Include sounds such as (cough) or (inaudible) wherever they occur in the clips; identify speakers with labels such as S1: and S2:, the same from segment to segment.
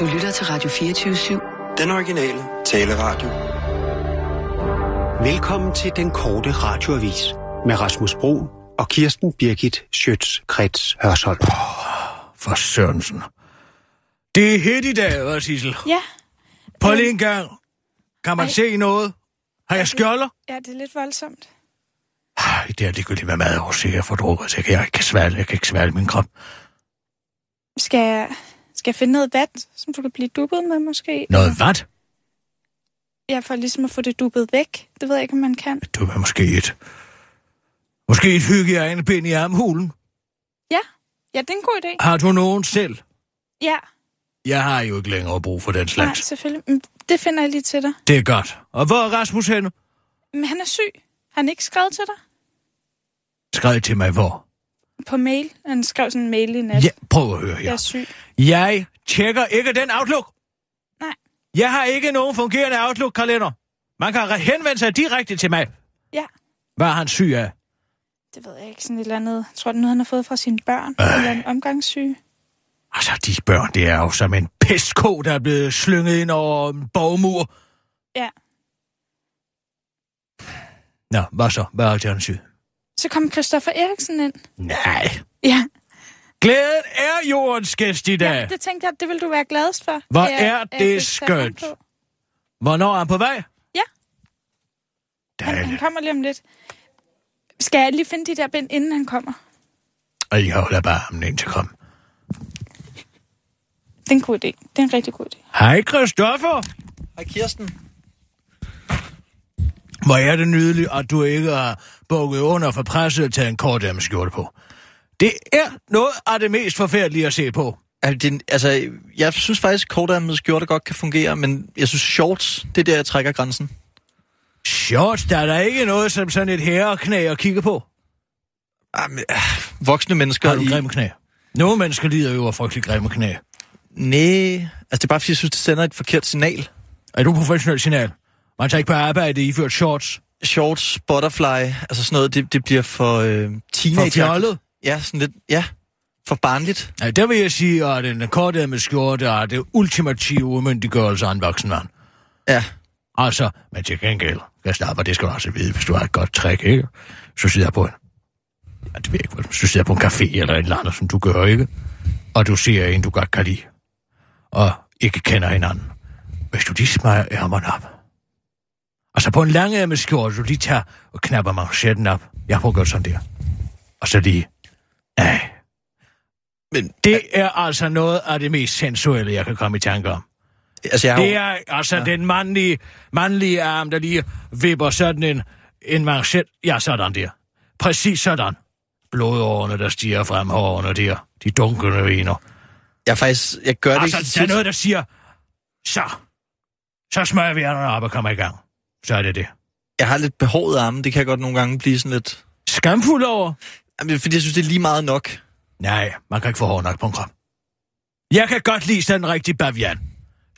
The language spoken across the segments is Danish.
S1: Du lytter til Radio 24-7.
S2: Den originale taleradio.
S3: Velkommen til den korte radioavis med Rasmus Bro og Kirsten Birgit Schøtz-Krets Hørsholm.
S4: For Sørensen. Det er helt i dag, hva' Sissel?
S5: Ja.
S4: På
S5: Øh,
S4: en gang. Kan man
S5: ej.
S4: se noget? Har jeg skjolder?
S5: Ja, det er lidt voldsomt.
S4: Ej, det er ligegyldigt, hvad mad jeg jeg får drukket, så jeg kan, jeg kan sværle, jeg kan ikke sværle min krop.
S5: Skal jeg, skal jeg finde noget vand, som du kan blive dubbet med måske?
S4: Noget vat?
S5: Ja, for ligesom at få det dubbet væk. Det ved jeg ikke, om man kan.
S4: Du er måske et... Måske et hygiejnepind i armhulen.
S5: Ja, ja det er en god idé.
S4: Har du nogen selv?
S5: Ja,
S4: Jeg har jo ikke længere brug for den
S5: nej,
S4: slags.
S5: selvfølgelig. Men Det finder jeg lige til dig.
S4: Det er godt. Og hvor er Rasmus henne?
S5: Men han er syg. Har han ikke skrevet til dig?
S4: Skrev til mig hvor?
S5: På mail. Han skrev sådan en mail i nat.
S4: Ja, prøv at høre
S5: Jeg
S4: her.
S5: er syg.
S4: Jeg tjekker ikke den Outlook.
S5: Nej.
S4: Jeg har ikke nogen fungerende Outlook-kalender. Man kan henvende sig direkte til mig.
S5: Ja,
S4: Hvad er han syg af?
S5: det ved jeg ikke. Sådan et eller andet. Jeg tror, det er noget, han har fået fra sine børn. Øh. Eller en omgangssyge.
S4: Altså, de børn, det er jo som en pestko, der er blevet slynget ind over en borgmur.
S5: Ja.
S4: Nå, hvad så? Hvad er han syg?
S5: Så kom Christoffer Eriksen ind.
S4: Nej.
S5: Ja.
S4: Glæden er jordens gæst i dag.
S5: ja, det tænkte jeg, det vil du være gladest for.
S4: Hvor
S5: Det
S4: er
S5: jeg
S4: det
S5: ham
S4: skønt. Hvornår er han på vej?
S5: Ja. Han, han
S4: Dejligt.
S5: kommer lige om lidt. Skal jeg lige finde de der bind, inden han kommer?
S4: Og jeg holder bare ham indtil kom.
S5: Det er en god idé. Det er en rigtig god idé.
S4: Hej, Christoffer.
S2: Hej Kirsten.
S4: Hvor er det nydeligt, at du ikke har bukket under for presset og taget en kort skjorte på. Det er noget af det mest forfærdelige at se på.
S6: Altså, det, altså, jeg synes faktisk, at kortærmede skjorter godt kan fungere, men jeg synes, shorts, det er der, jeg trækker grænsen.
S4: Shorts, der er der ikke noget som sådan et herreknæ at kigge på.
S6: Jamen, øh, voksne mennesker
S4: Har du
S6: i...
S4: grimme knæ? Nogle mennesker lider jo af frygtelig grimme knæ.
S6: Næh, altså det er bare, fordi jeg synes, det sender et forkert signal.
S4: Er du professionel signal? Man tager ikke på arbejde iført shorts.
S6: Shorts, butterfly, altså sådan noget, det, det bliver for øh,
S4: For
S6: teenager.
S4: fjollet.
S6: Ja, sådan lidt, ja, for barnligt.
S4: Ja, der vil jeg sige, at den korte med skjorte er det ultimative umyndiggørelse af en voksen mand.
S6: Ja,
S4: Altså, men til gengæld, jeg snapper, det skal du også vide, hvis du har et godt trick, ikke? Så sidder jeg på en... Ja, det ved jeg ikke, så sidder jeg på en café eller et eller andet, som du gør, ikke? Og du ser en, du godt kan lide. Og ikke kender hinanden. Hvis du lige smager ærmerne op. Og så på en lang ærmet skjorte, du lige tager og knapper manchetten op. Jeg har gjort sådan der. Og så lige... Nej.
S6: men
S4: Det er altså noget af det mest sensuelle, jeg kan komme i tanke om.
S6: altså jeg har
S4: Det er altså ja. den mandlige, mandlige arm, der lige vipper sådan en, en manchet. Ja, sådan der. Præcis sådan. Blodårene, der stiger frem, hårene der. De dunkende viner.
S6: jeg faktisk, jeg gør det
S4: Altså,
S6: ikke
S4: der er noget, der siger, så, så smører vi ærnerne op og kommer i gang. Så er det det.
S6: Jeg har lidt behåret arme, det kan godt nogle gange blive sådan lidt...
S4: Skamfuld over?
S6: Jamen, fordi jeg synes, det er lige meget nok.
S4: Nej, man kan ikke få hår nok på en krop. Jeg kan godt lide sådan en rigtig bavian.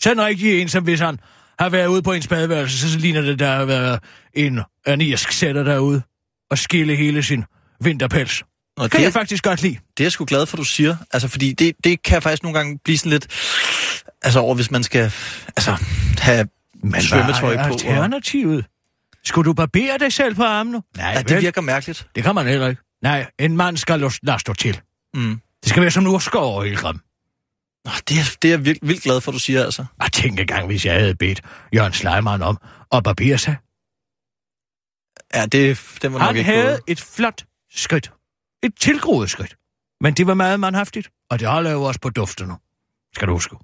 S4: Sådan en rigtig en, som hvis han har været ude på en spadeværelse, så, ligner det, der har været en anisk sætter derude og skille hele sin vinterpels.
S6: Og
S4: Det
S6: det,
S4: kan jeg faktisk godt lide.
S6: det er jeg sgu glad for, du siger. Altså, fordi det, det kan faktisk nogle gange blive sådan lidt... Altså, over hvis man skal altså, have
S4: Men
S6: svømmetøj
S4: hvad er
S6: på. Og,
S4: alternativet? Skulle du barbere dig selv på armen nu? Nej,
S6: ja, det virker mærkeligt.
S4: det kan man heller ikke. Nej, en mand skal lade stå til.
S6: Mm.
S4: Det skal være som urskov over hele kroppen.
S6: Nå, det, er, det er jeg vildt, vildt glad for, du siger, altså.
S4: Og tænk engang, hvis jeg havde bedt Jørgen Sleiman om at barbere sig.
S6: Ja, det, det var nok
S4: Han
S6: ikke
S4: havde
S6: gået.
S4: et flot skridt. Et tilgroet skridt. Men det var meget mandhaftigt, og det holder jo også på duften nu. Skal du huske.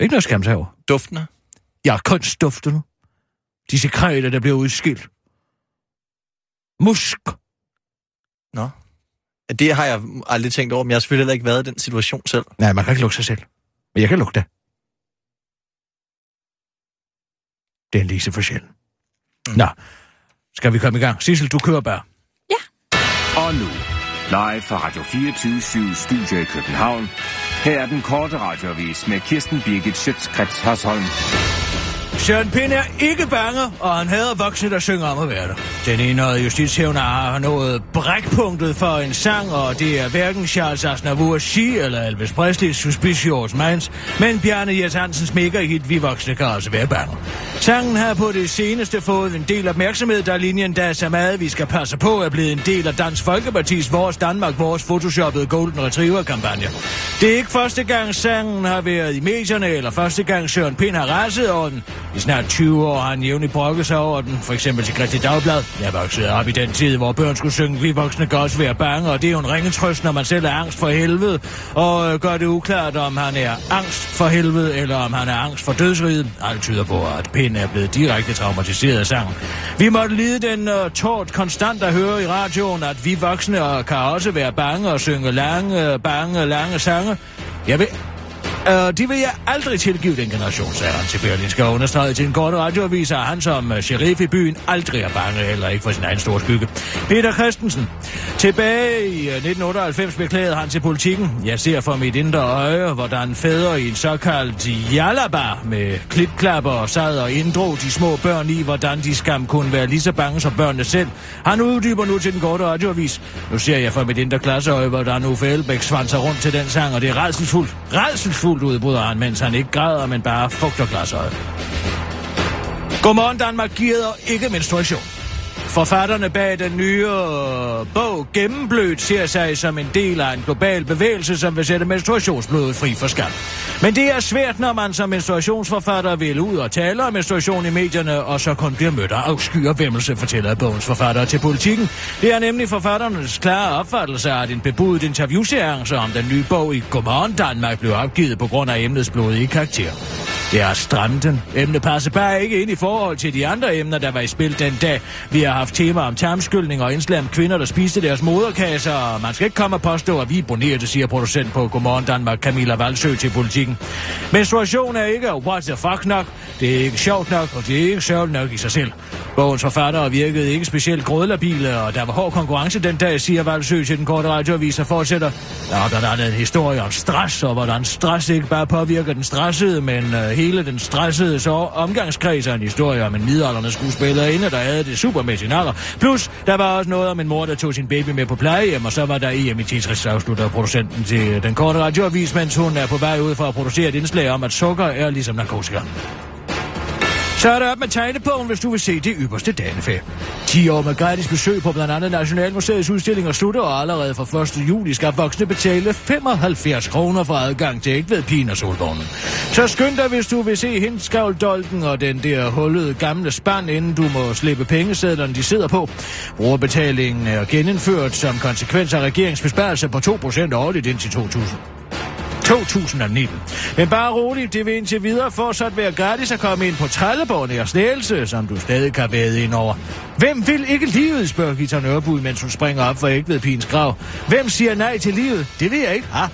S4: Ikke noget skam over.
S6: duftende.
S4: Jeg har kunstdufter nu. De sekreter, der bliver udskilt. Musk.
S6: Nå. Ja, Det har jeg aldrig tænkt over, men jeg har selvfølgelig heller ikke været i den situation selv.
S4: Nej, man kan ikke lugte sig selv. Men jeg kan lugte det. Det er lige så for sjældent. Mm. Nå, skal vi komme i gang? Sissel, du kører bare.
S7: Og nu, live fra Radio 24 Studio i København. Her er den korte radiovis med Kirsten Birgit Schøtzgrads Hasholm.
S4: Søren Pind er ikke bange, og han hader voksne, der synger om at være der. Den enøjede justitshævner har nået brækpunktet for en sang, og det er hverken Charles Aznavour Shi eller Elvis Presley's Suspicious Minds, men Bjarne Jes Hansens mega-hit Vi Voksne kan også være bange. Sangen har på det seneste fået en del opmærksomhed, da linjen Der så meget, vi skal passe på, er blevet en del af Dansk Folkepartis Vores Danmark, Vores Photoshoppede Golden Retriever-kampagne. Det er ikke første gang sangen har været i medierne, eller første gang Søren Pind har rasset over den. I snart 20 år har han jævnligt brokket sig over den, for eksempel til Christi Dagblad. Jeg voksede op i den tid, hvor børn skulle synge, vi voksne kan også være bange, og det er jo en ringetrøst, når man selv er angst for helvede, og øh, gør det uklart, om han er angst for helvede, eller om han er angst for dødsriget. Alt tyder på, at Pind er blevet direkte traumatiseret af sangen. Vi måtte lide den øh, uh, tårt konstant at høre i radioen, at vi voksne kan også være bange og synge lange, bange, lange sange. Jeg vil Øh, de vil jeg aldrig tilgive den generation, sagde han til Berlinske og understregede til en kort radioavis, at han som øh, sheriff i byen aldrig er bange, heller ikke for sin egen store skygge. Peter Christensen. Tilbage i øh, 1998 beklagede han til politikken. Jeg ser for mit indre øje, hvordan fædre i en såkaldt jalaba med klipklapper sad og inddrog de små børn i, hvordan de skam kunne være lige så bange som børnene selv. Han uddyber nu til den korte radioavis. Nu ser jeg for mit indre klasseøje, hvordan Uffe Elbæk svanser rundt til den sang, og det er redselsfuldt. Redselsfuldt fuldt udbryder han, mens han ikke græder, men bare fugter glasøjet. Godmorgen Danmark giver ikke menstruation. Forfatterne bag den nye øh, bog Gennemblødt ser sig som en del af en global bevægelse, som vil sætte menstruationsblodet fri for skam. Men det er svært, når man som menstruationsforfatter vil ud og tale om menstruation i medierne, og så kun bliver mødt af afsky og vemmelse, fortæller bogens forfattere til politikken. Det er nemlig forfatternes klare opfattelse, at en bebudet interviewseance om den nye bog i Godmorgen Danmark blev opgivet på grund af emnets blodige karakter. Det er stramten. Emne passer bare ikke ind i forhold til de andre emner, der var i spil den dag. Vi har haft tema om tarmskyldning og indslag om kvinder, der spiste deres moderkasser, og man skal ikke komme og påstå, at vi er det siger producent på Godmorgen Danmark, Camilla Valsø til politikken. Menstruation er ikke what the fuck nok, det er ikke sjovt nok, og det er ikke sjovt nok i sig selv. Bogens forfattere virkede ikke specielt grådlabile, og der var hård konkurrence den dag, siger Valsø til den korte radioavis og fortsætter. Der er blandt andet en historie om stress, og hvordan stress ikke bare påvirker den stressede, men øh, hele den stressede så omgangskreds af en historie om en midalderne skuespillerinde, der havde det super med sin alder. Plus, der var også noget om en mor, der tog sin baby med på plejehjem, og så var der EM i Tetris, afslutter producenten til den korte radioavis, mens hun er på vej ud for at producere et indslag om, at sukker er ligesom narkotika. Så er det op med tegnebogen, hvis du vil se det ypperste danefæ. 10 år med gratis besøg på blandt andet Nationalmuseets udstillinger slutter, og allerede fra 1. juli skal voksne betale 75 kroner for adgang til Ægved Pin og Solvognen. Så skynd dig, hvis du vil se hindskavldolken og den der hullede gamle spand, inden du må slippe pengesedlerne, de sidder på. Brugerbetalingen er genindført som konsekvens af regeringsbesparelse på 2% årligt indtil 2000. 2019. Men bare roligt, det vil indtil videre fortsat være gratis at komme ind på Trelleborg nær Snæelse, som du stadig kan væde ind over. Hvem vil ikke livet, spørger Gita Nørby, mens hun springer op for Ægved grav. Hvem siger nej til livet? Det vil jeg ikke. Ha?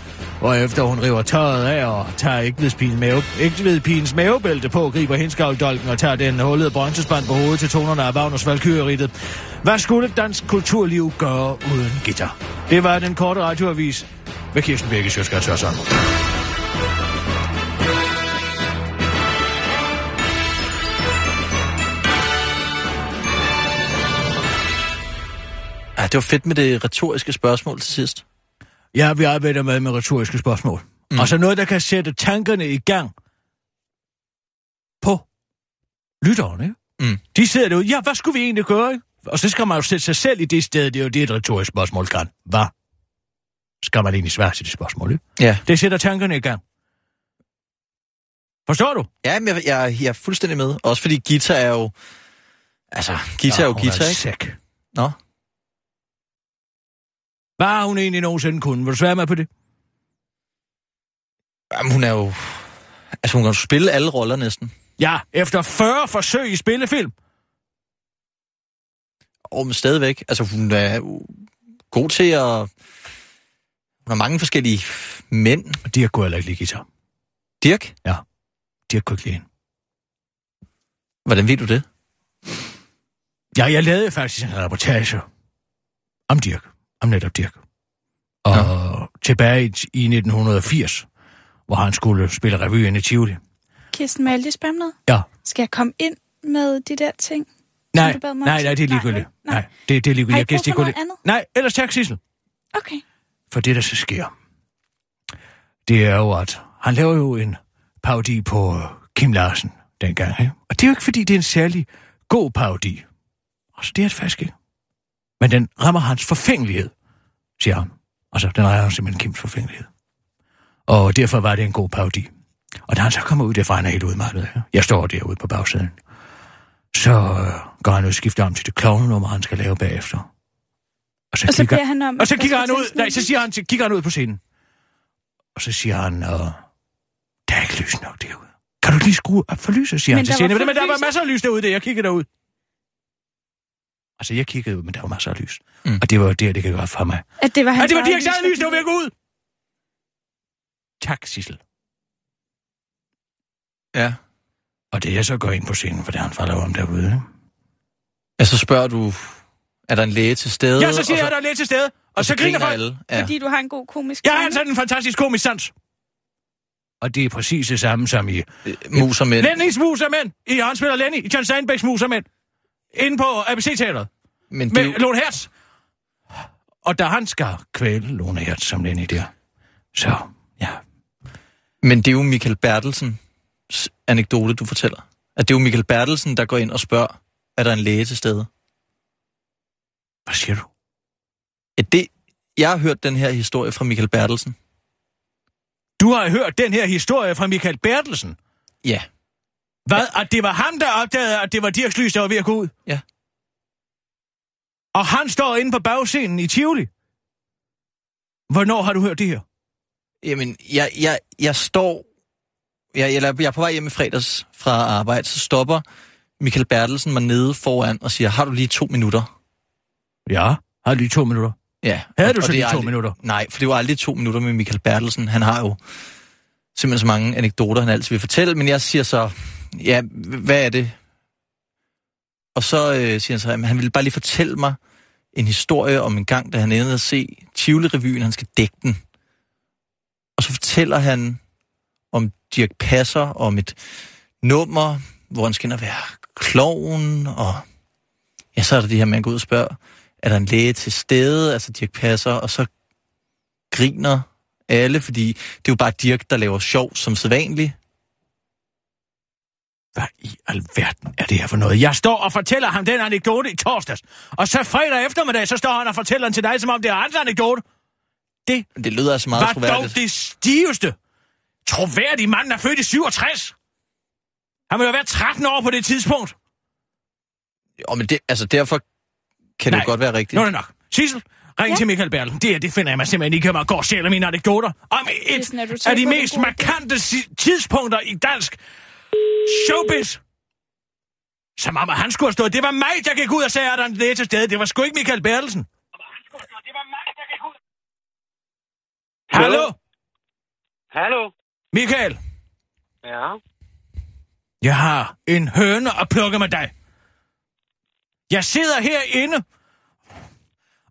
S4: Og efter hun river tøjet af og tager Ægvedpins mave, Ægvedpins mavebælte på, griber henskavldolken og tager den hullede bronzespand på hovedet til tonerne af Wagners Valkyrie Hvad skulle dansk kulturliv gøre uden gitter? Det var den korte radioavis med Kirsten Birke Sjøsgaard Tørsson.
S6: Ja, det var fedt med det retoriske spørgsmål til sidst.
S4: Ja, vi arbejder med med retoriske spørgsmål. Mm. Altså noget, der kan sætte tankerne i gang på lytterne. Ikke?
S6: Mm.
S4: De sidder derude, ja, hvad skulle vi egentlig gøre? Ikke? Og så skal man jo sætte sig selv i det sted, det er jo det, et retorisk spørgsmål kan. Hvad skal man egentlig svare til det spørgsmål? Ikke?
S6: Ja.
S4: Det sætter tankerne i gang. Forstår du?
S6: Ja, men jeg, jeg, jeg er fuldstændig med. Også fordi guitar er jo... Altså, guitar er jo guitar,
S4: er
S6: ikke?
S4: Sæk.
S6: Nå.
S4: Hvad har hun egentlig nogensinde kunnet? Vil du svare mig på det?
S6: Jamen, hun er jo... Altså, hun kan spille alle roller næsten.
S4: Ja, efter 40 forsøg i spillefilm.
S6: Og men stadigvæk. Altså, hun er god til at... Hun har mange forskellige mænd.
S4: Dirk kunne heller ikke lide guitar.
S6: Dirk,
S4: Dirk kunne ikke lide hende.
S6: hvordan ved du det?
S4: Ja, jeg lavede faktisk en reportage om Dirk. Om netop Dirk. Og ja. tilbage i, i 1980, hvor han skulle spille revyen i Tivoli.
S5: Kirsten, må jeg lige spørge om noget?
S4: Ja.
S5: Skal jeg komme ind med de der ting?
S4: Nej, nej, nej, det er ligegyldigt. Nej,
S5: Nej.
S4: det, det er ligegyldigt.
S5: Har I brug for noget andet?
S4: Nej, ellers tak, Sissel.
S5: Okay.
S4: For det, der så sker, det er jo, at han laver jo en parodi på øh, Kim Larsen dengang. Ikke? Og det er jo ikke, fordi det er en særlig god parodi. Altså, det er det faktisk ikke. Men den rammer hans forfængelighed, siger han. Altså, den rammer simpelthen Kims forfængelighed. Og derfor var det en god parodi. Og da han så kommer ud derfra, han er helt udmattet. Jeg står derude på bagsiden. Så øh, går han ud og skifter om til det klovnenummer, han skal lave bagefter. Og så,
S5: Og så
S4: kigger,
S5: han om...
S4: og så
S5: der
S4: kigger han ud, nej, så siger han, så kigger han ud på scenen. Og så siger han, øh, der er ikke lys nok derude. Kan du lige skrue op for lyset, siger
S5: Men
S4: han til
S5: der
S4: scenen. Men, der var masser af lys derude, da jeg kiggede derud. Altså, jeg kiggede ud, men der var masser af lys.
S6: Mm.
S4: Og det var det, det kan gøre for mig.
S5: At det var hans
S4: det var
S5: eget
S4: lys, der var ved at
S5: der
S4: gå ud. Tak, Sissel.
S6: Ja.
S4: Og det jeg så går ind på scenen, for det han falder om derude. ikke?
S6: Ja, så spørger du, er der en læge til stede?
S4: Ja, så siger
S6: og
S4: jeg, der er lidt til stede. Og, og så griner folk.
S6: alle. Ja.
S5: Fordi du har en god komisk
S4: Jeg har altså en fantastisk komisk sans. Og det er præcis det samme som i
S6: Øh, Mus og mænd.
S4: Lennings Mus og Mænd. I han spiller Lenny i John Steinbecks Mus og Mænd. Inde på ABC-teateret.
S6: Men det
S4: Med
S6: jo,
S4: Lone Hertz. Og da han skal kvæle Lone Hertz som Lenny der, så ja.
S6: men det er jo Michael Bertelsens anekdote, du fortæller. At det er jo Michael Bertelsen, der går ind og spørger, er der en læge til stede?
S4: Hvad siger du?
S6: Ja, det, jeg har hørt den her historie fra Michael Bertelsen.
S4: Du har hørt den her historie fra Michael Bertelsen.
S6: Ja.
S4: Hvad? At det var ham, der opdagede, at det var Dirks Lys, der var ved at gå ud?
S6: Ja.
S4: Og han står inde på bagscenen i Tivoli. Hvornår har du hørt det her?
S6: Jamen, jeg, jeg, jeg står... Jeg, jeg, jeg er på vej hjem i fredags fra arbejde, så stopper Michael Bertelsen mig nede foran og siger, har du lige to minutter?
S4: Ja, har du lige to minutter?
S6: Ja.
S4: Havde
S6: og-
S4: du så lige to
S6: aldrig-
S4: minutter?
S6: Nej, for det var aldrig to minutter med Michael Bertelsen. Han har jo simpelthen så mange anekdoter, han altid vil fortælle, men jeg siger så, ja, hvad er det? Og så øh, siger han så, at han ville bare lige fortælle mig en historie om en gang, da han endte at se Tivoli-revyen, han skal dække den. Og så fortæller han om Dirk Passer, om et nummer, hvor han skal ind og være kloven, og ja, så er der det her, man går ud og spørger, er der en læge til stede, altså Dirk Passer, og så griner alle, fordi det er jo bare Dirk, der laver sjov som sædvanligt.
S4: Hvad i alverden er det her for noget? Jeg står og fortæller ham den anekdote i torsdags. Og så fredag eftermiddag, så står han og fortæller den til dig, som om det er hans anekdote. Det
S6: Det lyder altså meget
S4: var dog
S6: troværdigt.
S4: det stiveste. Troværdig mand er født i 67. Han må jo være 13 år på det tidspunkt.
S6: Jo, men det, altså derfor kan det
S4: Nej.
S6: jo godt være rigtigt.
S4: Nu er det nok. Sissel, ring ja. til Michael Bertel. Det her, det finder jeg mig simpelthen ikke, at man går og stjæler mine anekdoter. Om et
S5: er
S4: af de
S5: det
S4: mest markante tidspunkter i dansk showbiz. Som om, at han skulle have stået. Det var mig, der gik ud og sagde, at der er en læge til stede. Det var sgu ikke Michael Bertelsen. Hallo?
S8: Hallo?
S4: Michael,
S8: Ja?
S4: jeg har en høne at plukke med dig. Jeg sidder herinde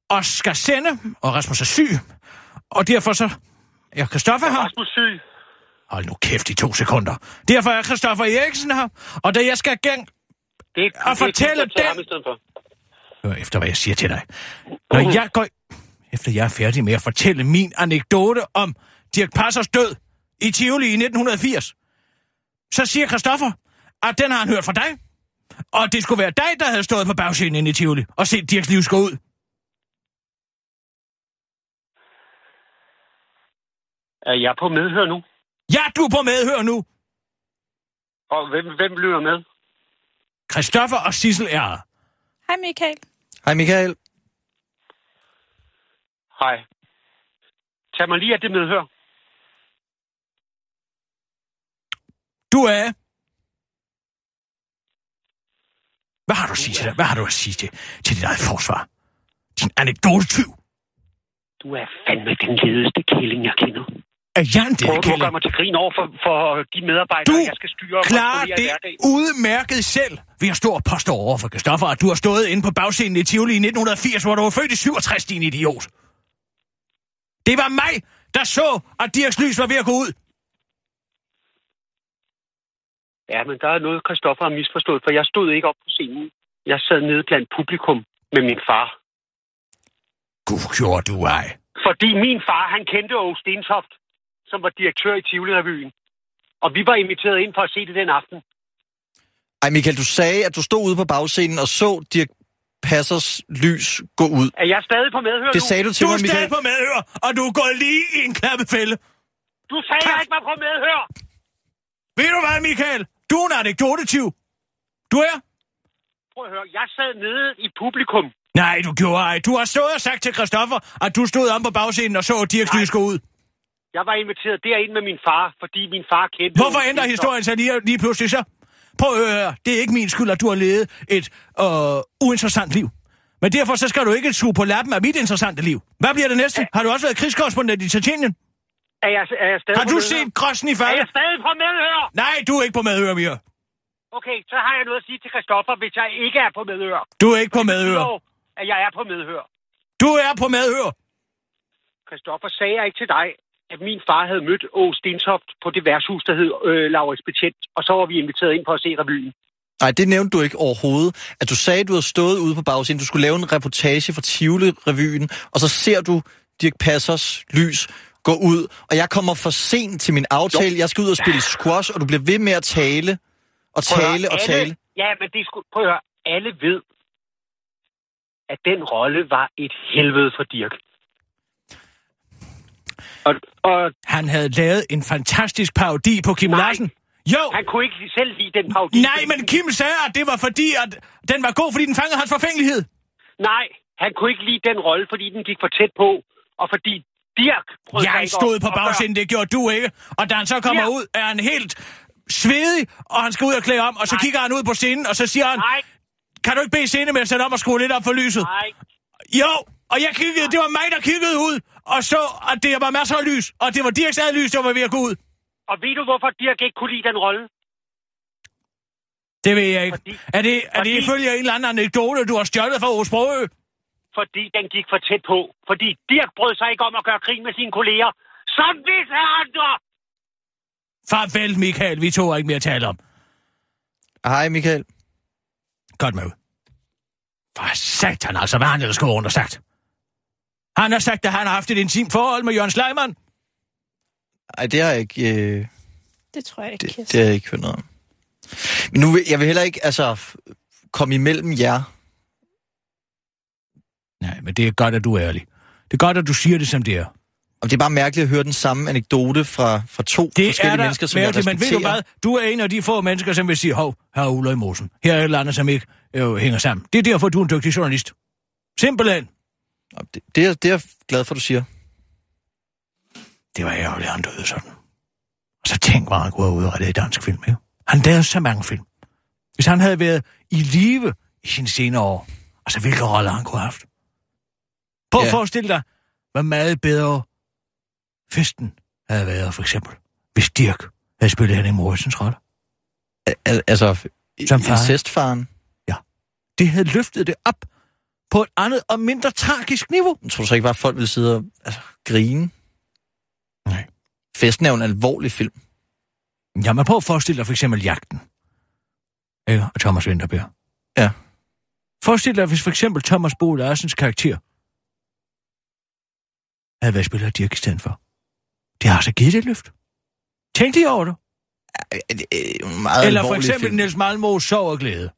S4: og skal sende, og Rasmus er syg, og derfor så... Jeg Christoffer her.
S8: Rasmus syg.
S4: Hold nu kæft i to sekunder. Derfor er Christoffer Eriksen her, og da jeg skal gang
S8: Det,
S4: Og fortælle
S8: det, det,
S4: den-
S8: for.
S4: Hør efter, hvad jeg siger til dig. Når jeg går... Efter jeg er færdig med at fortælle min anekdote om Dirk Passers død i Tivoli i 1980, så siger Christoffer, at den har han hørt fra dig, og det skulle være dig, der havde stået på bagscenen inde i Tivoli og set Dirks liv gå ud.
S8: Er jeg på medhør nu?
S4: Ja, du er på medhør nu.
S8: Og hvem, hvem lytter med?
S4: Christoffer og Sissel er.
S5: Hej Michael.
S6: Hej Michael.
S8: Hej. Tag mig lige af det medhør.
S4: Du er... Hvad har du at sige til dig? Hvad har du at sige til, til dit eget forsvar? Din anekdotetyv.
S8: Du er fandme den ledeste killing, jeg kender.
S4: Er jeg en
S8: Prøver du at gøre mig til grin over for, for de medarbejdere,
S4: Du
S8: jeg skal styre og
S4: klarer det
S8: hverdagen?
S4: udmærket selv ved at stå og påstå over for Christoffer, at du har stået inde på bagscenen i Tivoli i 1980, hvor du var født i 67, din idiot. Det var mig, der så, at Dirks lys var ved at gå ud.
S8: Ja, men der er noget, Christoffer har misforstået, for jeg stod ikke op på scenen. Jeg sad nede blandt publikum med min far.
S4: Gud, gjorde du ej.
S8: Fordi min far, han kendte Åge Stentoft, som var direktør i Tivoli-revyen. Og vi var inviteret ind for at se det den aften.
S6: Ej, Michael, du sagde, at du stod ude på bagscenen og så Dirk Passers lys gå ud.
S8: Er jeg stadig på medhør
S6: Det
S8: nu?
S6: sagde du til
S4: Du er
S6: mig, Michael.
S4: stadig på medhør, og du er gået lige i en klappefælde.
S8: Du sagde, jeg ikke var på medhør.
S4: Ved du hvad, Michael? Du er en anekdotetiv. Du er?
S8: Prøv at høre, jeg sad nede i publikum.
S4: Nej, du gjorde ej. Du har stået og sagt til Christoffer, at du stod om på bagscenen og så Dirks
S8: Nej.
S4: lys gå ud.
S8: Jeg var inviteret derind med min far, fordi min far kendte...
S4: Hvorfor ændrer historien sig lige, lige pludselig så? Prøv at høre. Det er ikke min skyld, at du har levet et øh, uinteressant liv. Men derfor så skal du ikke suge på lappen af mit interessante liv. Hvad bliver det næste? Har du også været krigskorrespondent i Tjetjenien?
S8: Er jeg, er jeg stadig
S4: Har du set Grossen i
S8: Er
S4: falde?
S8: jeg stadig på medhør?
S4: Nej, du er ikke på medhør mere.
S8: Okay, så har jeg noget at sige til Christoffer, hvis jeg ikke er på medhør.
S4: Du er ikke på medhør.
S8: At jeg er på medhør.
S4: Du er på medhør.
S8: Christoffer, sagde jeg ikke til dig, at min far havde mødt Åge Stentoft på det værtshus, der hed øh, Laurits Betjent, og så var vi inviteret ind for at se revyen.
S6: Nej, det nævnte du ikke overhovedet. At du sagde, at du havde stået ude på bagscenen, du skulle lave en reportage fra Tivoli-revyen, og så ser du Dirk Passers lys gå ud, og jeg kommer for sent til min aftale. Jeg skal ud og spille squash, og du bliver ved med at tale og
S8: at høre,
S6: tale og
S8: alle,
S6: tale.
S8: Ja, men det skulle... Prøv at høre, alle ved, at den rolle var et helvede for Dirk. Og, og
S4: Han havde lavet en fantastisk parodi på Kim
S8: Nej.
S4: Larsen. Jo!
S8: han kunne ikke selv lide den parodi.
S4: Nej, men Kim sagde, at det var fordi, at den var god, fordi den fangede hans forfængelighed.
S8: Nej, han kunne ikke lide den rolle, fordi den gik for tæt på, og fordi Dirk
S4: Jeg stod på bagsiden, det gjorde du ikke. Og da han så kommer
S8: Ja.
S4: ud, er han helt svedig, og han skal ud og klæde om, og så
S8: Nej.
S4: kigger han ud på scenen, og så siger han,
S8: Nej,
S4: kan du ikke bede scenen med at sætte om og skrue lidt op for lyset?
S8: nej.
S4: Jo, og jeg kiggede, det var mig, der kiggede ud, og så, at det var masser af lys, og det var Dirks eget lys, der var ved at gå ud.
S8: Og ved du, hvorfor Dirk ikke kunne lide den rolle?
S4: Det ved jeg ikke.
S8: Fordi-
S4: Er det, er det
S8: fordi-
S4: ifølge en eller anden anekdote, du har stjålet fra Aarhus Sprogø?
S8: Fordi den gik for tæt på. Fordi Dirk brød sig ikke om at gøre grin med sine kolleger. Som visse andre!
S4: Farvel, Michael, vi to har ikke mere at tale om.
S6: Hej, Michael.
S4: Godt med ud. For satan altså, hvad har han ellers gået rundt og sagt? Han har sagt, at han har haft et intimt forhold med Jørgen Sleiman.
S6: Ej, det har jeg ikke, øh,
S5: Det tror jeg ikke,
S6: det,
S5: Kirsten.
S6: det har jeg ikke hørt noget om. Men nu, vil- jeg vil heller ikke, altså, komme imellem jer.
S4: Nej, men det er godt, at du er ærlig. Det er godt, at du siger det, som det er.
S6: Og det er bare mærkeligt at høre den samme anekdote fra, fra to
S4: Det
S6: forskellige
S4: er da
S6: mennesker, som jeg
S4: mærkeligt, men ved du
S6: respekterer.
S4: hvad? Du er en af de få mennesker, som vil sige, hov, her er Ulla i mosen. Her er et eller andet, som ikke øh, hænger sammen. Det er derfor, du er en dygtig journalist. Simpelthen.
S6: Det, det, er, det er jeg glad for, du siger.
S4: Det var ærgerligt, at han døde sådan. Og så tænk, hvor han kunne have udrettet i dansk film. Jo. Han lavede så mange film. Hvis han havde været i live i sine senere år, altså hvilke roller han kunne have haft. Prøv at
S6: Ja.
S4: forestille dig, hvor meget bedre festen havde været, for eksempel, hvis Dirk havde spillet Henning Morrisons rolle.
S6: Al- altså,
S4: Som far.
S6: incestfaren.
S4: Det havde løftet det op på et andet og mindre tragisk niveau.
S6: Jeg tror du så ikke bare, at folk ville sidde og altså, grine?
S4: Nej.
S6: Festen er jo en alvorlig film.
S4: Ja, men prøv at forestille dig for eksempel jagten. Ikke? Og Thomas Winterberg.
S6: Ja.
S4: Forestil dig, hvis for eksempel Thomas Bo Larsens karakter havde været spiller Dirk i stedet for. Det har altså givet et løft. Tænk lige over det.
S6: Meget
S4: Eller for eksempel
S6: film.
S4: Niels Malmros Sov og Glæde.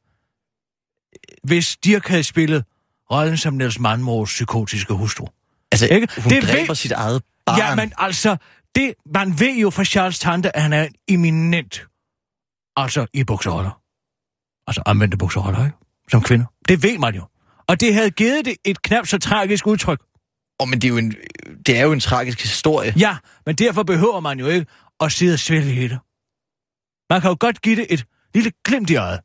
S4: Hvis Dirk havde spillet rollen som Niels Malmros psykotiske hustru.
S6: Altså,
S4: Ikke?
S6: hun
S4: Det
S6: dræber
S4: ved-
S6: sit eget barn.
S4: Ja, men altså, det, man ved jo fra Charles Tante, at han er en eminent, altså i bukseroller. Altså omvendte bukseroller, ikke? Som kvinder. Det ved man jo. Og det havde givet det et knap så tragisk udtryk.
S6: Oh, men det er, jo en, det er jo en tragisk historie.
S4: Ja, men derfor behøver man jo ikke at sidde og svælge i det. Man kan jo godt give det et lille glimt i øjet.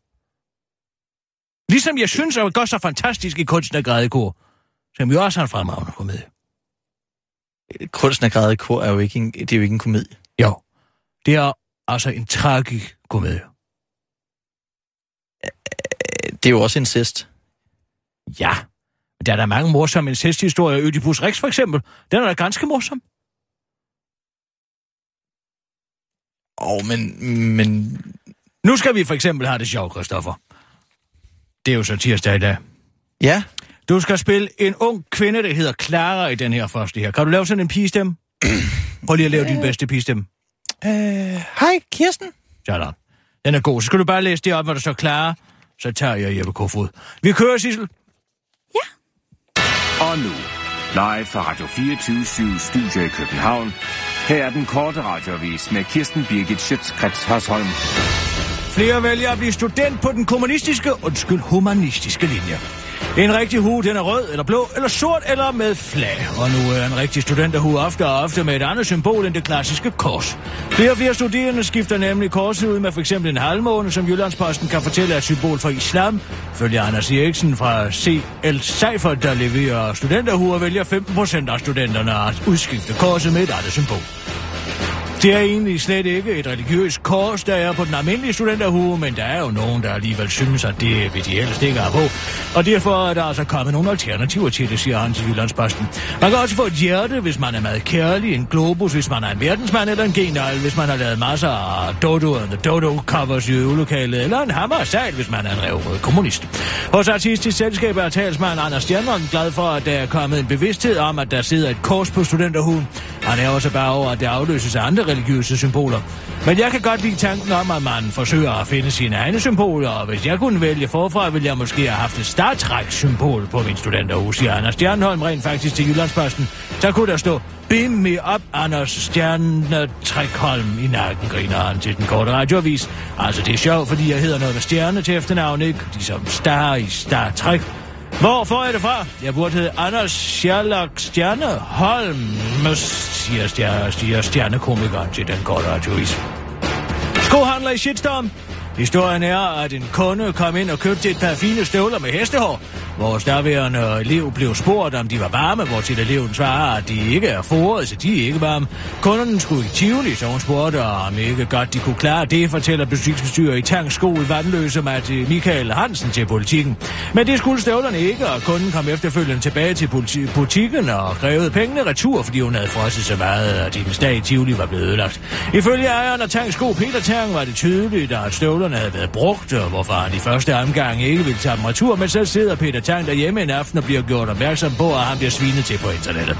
S4: Ligesom jeg synes, at det går så fantastisk i kunsten af grædekor, som jo også har en fremragende komedie.
S6: Kunsten af græde i kor er jo ikke en, det er jo ikke en komedie.
S4: Jo, det er altså en tragisk komedie.
S6: Det er jo også incest.
S4: Ja, men der er der mange morsomme incesthistorier. Ødipus Rex for eksempel, den er da ganske morsom.
S6: Åh, oh, men, men
S4: Nu skal vi for eksempel have det sjovt, Christoffer. Det er jo så tirsdag i dag.
S6: Ja.
S4: Du skal spille en ung kvinde, der hedder Clara i den her første her. Kan du lave sådan en pigestemme? (clears throat) Prøv lige at lave din bedste pigestemme.
S6: Øh, hej, Kirsten.
S4: Sådan. Den er god. Så skal du bare læse det op, hvor der står Clara. Så tager jeg Jeppe Kofod. Vi kører, Sissel.
S7: Og nu, live fra Radio 24 Studio i København. Her er den korte radiovis med Kirsten Birgit Schøtzgrads Hasholm.
S4: Flere vælger at blive student på den kommunistiske, undskyld, humanistiske linje. En rigtig hue, den er rød, eller blå, eller sort, eller med flag. Og nu er en rigtig studenterhue ofte og ofte med et andet symbol end det klassiske kors. Flere og flere studerende skifter nemlig korset ud med for eksempel en halvmåne, som Jyllandsposten kan fortælle er et symbol for islam. Følger Anders Eriksen fra CL Cypher, der leverer studenterhuer, vælger 15 procent af studenterne at udskifte korset med et andet symbol. Det er egentlig slet ikke et religiøst kors, der er på den almindelige studenterhue, men der er jo nogen, der alligevel synes, at det vil de helst ikke have på. Og derfor er der altså kommet nogle alternativer til det, siger han til Jyllandsposten. Man kan også få et hjerte, hvis man er meget kærlig, en globus, hvis man er en verdensmand, eller en genal, hvis man har lavet masser af Dodo and the Dodo covers i øvelokalet, eller en hammer sejl, hvis man er en revrød kommunist. Hos Artistisk Selskab er talsmand Anders Stjernholm glad for, at der er kommet en bevidsthed om, at der sidder et kors på studenterhuen. Han er også bare over, at det afløses af andre religiøse symboler. Men jeg kan godt lide tanken om, at man forsøger at finde sine egne symboler, og hvis jeg kunne vælge forfra, ville jeg måske have haft et Star Trek-symbol på min studenterhus, siger Anders Stjernholm rent faktisk til Jyllandsposten. Så kunne der stå, Beam me up, Anders Stjernetrækholm i nakken, griner han til den korte radioavis. Altså, det er sjovt, fordi jeg hedder noget med stjerne til efternavn, ikke? Ligesom Star i Star Trek. Hvor får jeg det fra? Jeg burde hedde Anders Sherlock Stjerne Holm, siger, stjerne, siger stjernekomikeren til den korte radiovis. Skohandler i shitstorm. Historien er, at en kunde kom ind og købte et par fine støvler med hestehår. Vores derværende elev blev spurgt, om de var varme, hvor til eleven svarer, at de ikke er foret, så de er ikke varme. Kunden skulle i Tivoli, så hun spurgte, om ikke godt de kunne klare det, fortæller butiksbestyrer i Tank Skole Vandløse Matti Michael Hansen til politikken. Men det skulle støvlerne ikke, og kunden kom efterfølgende tilbage til politi- butikken og krævede pengene retur, fordi hun havde frosset så meget, at hendes dag i Tivoli var blevet ødelagt. Ifølge ejeren af Tank Sko Peter Tang var det tydeligt, at støvlerne havde været brugt, og hvorfor han i første omgang ikke ville tage dem retur, men så sidder Peter Tang derhjemme en aften og bliver gjort opmærksom på, at han bliver svinet til på internettet.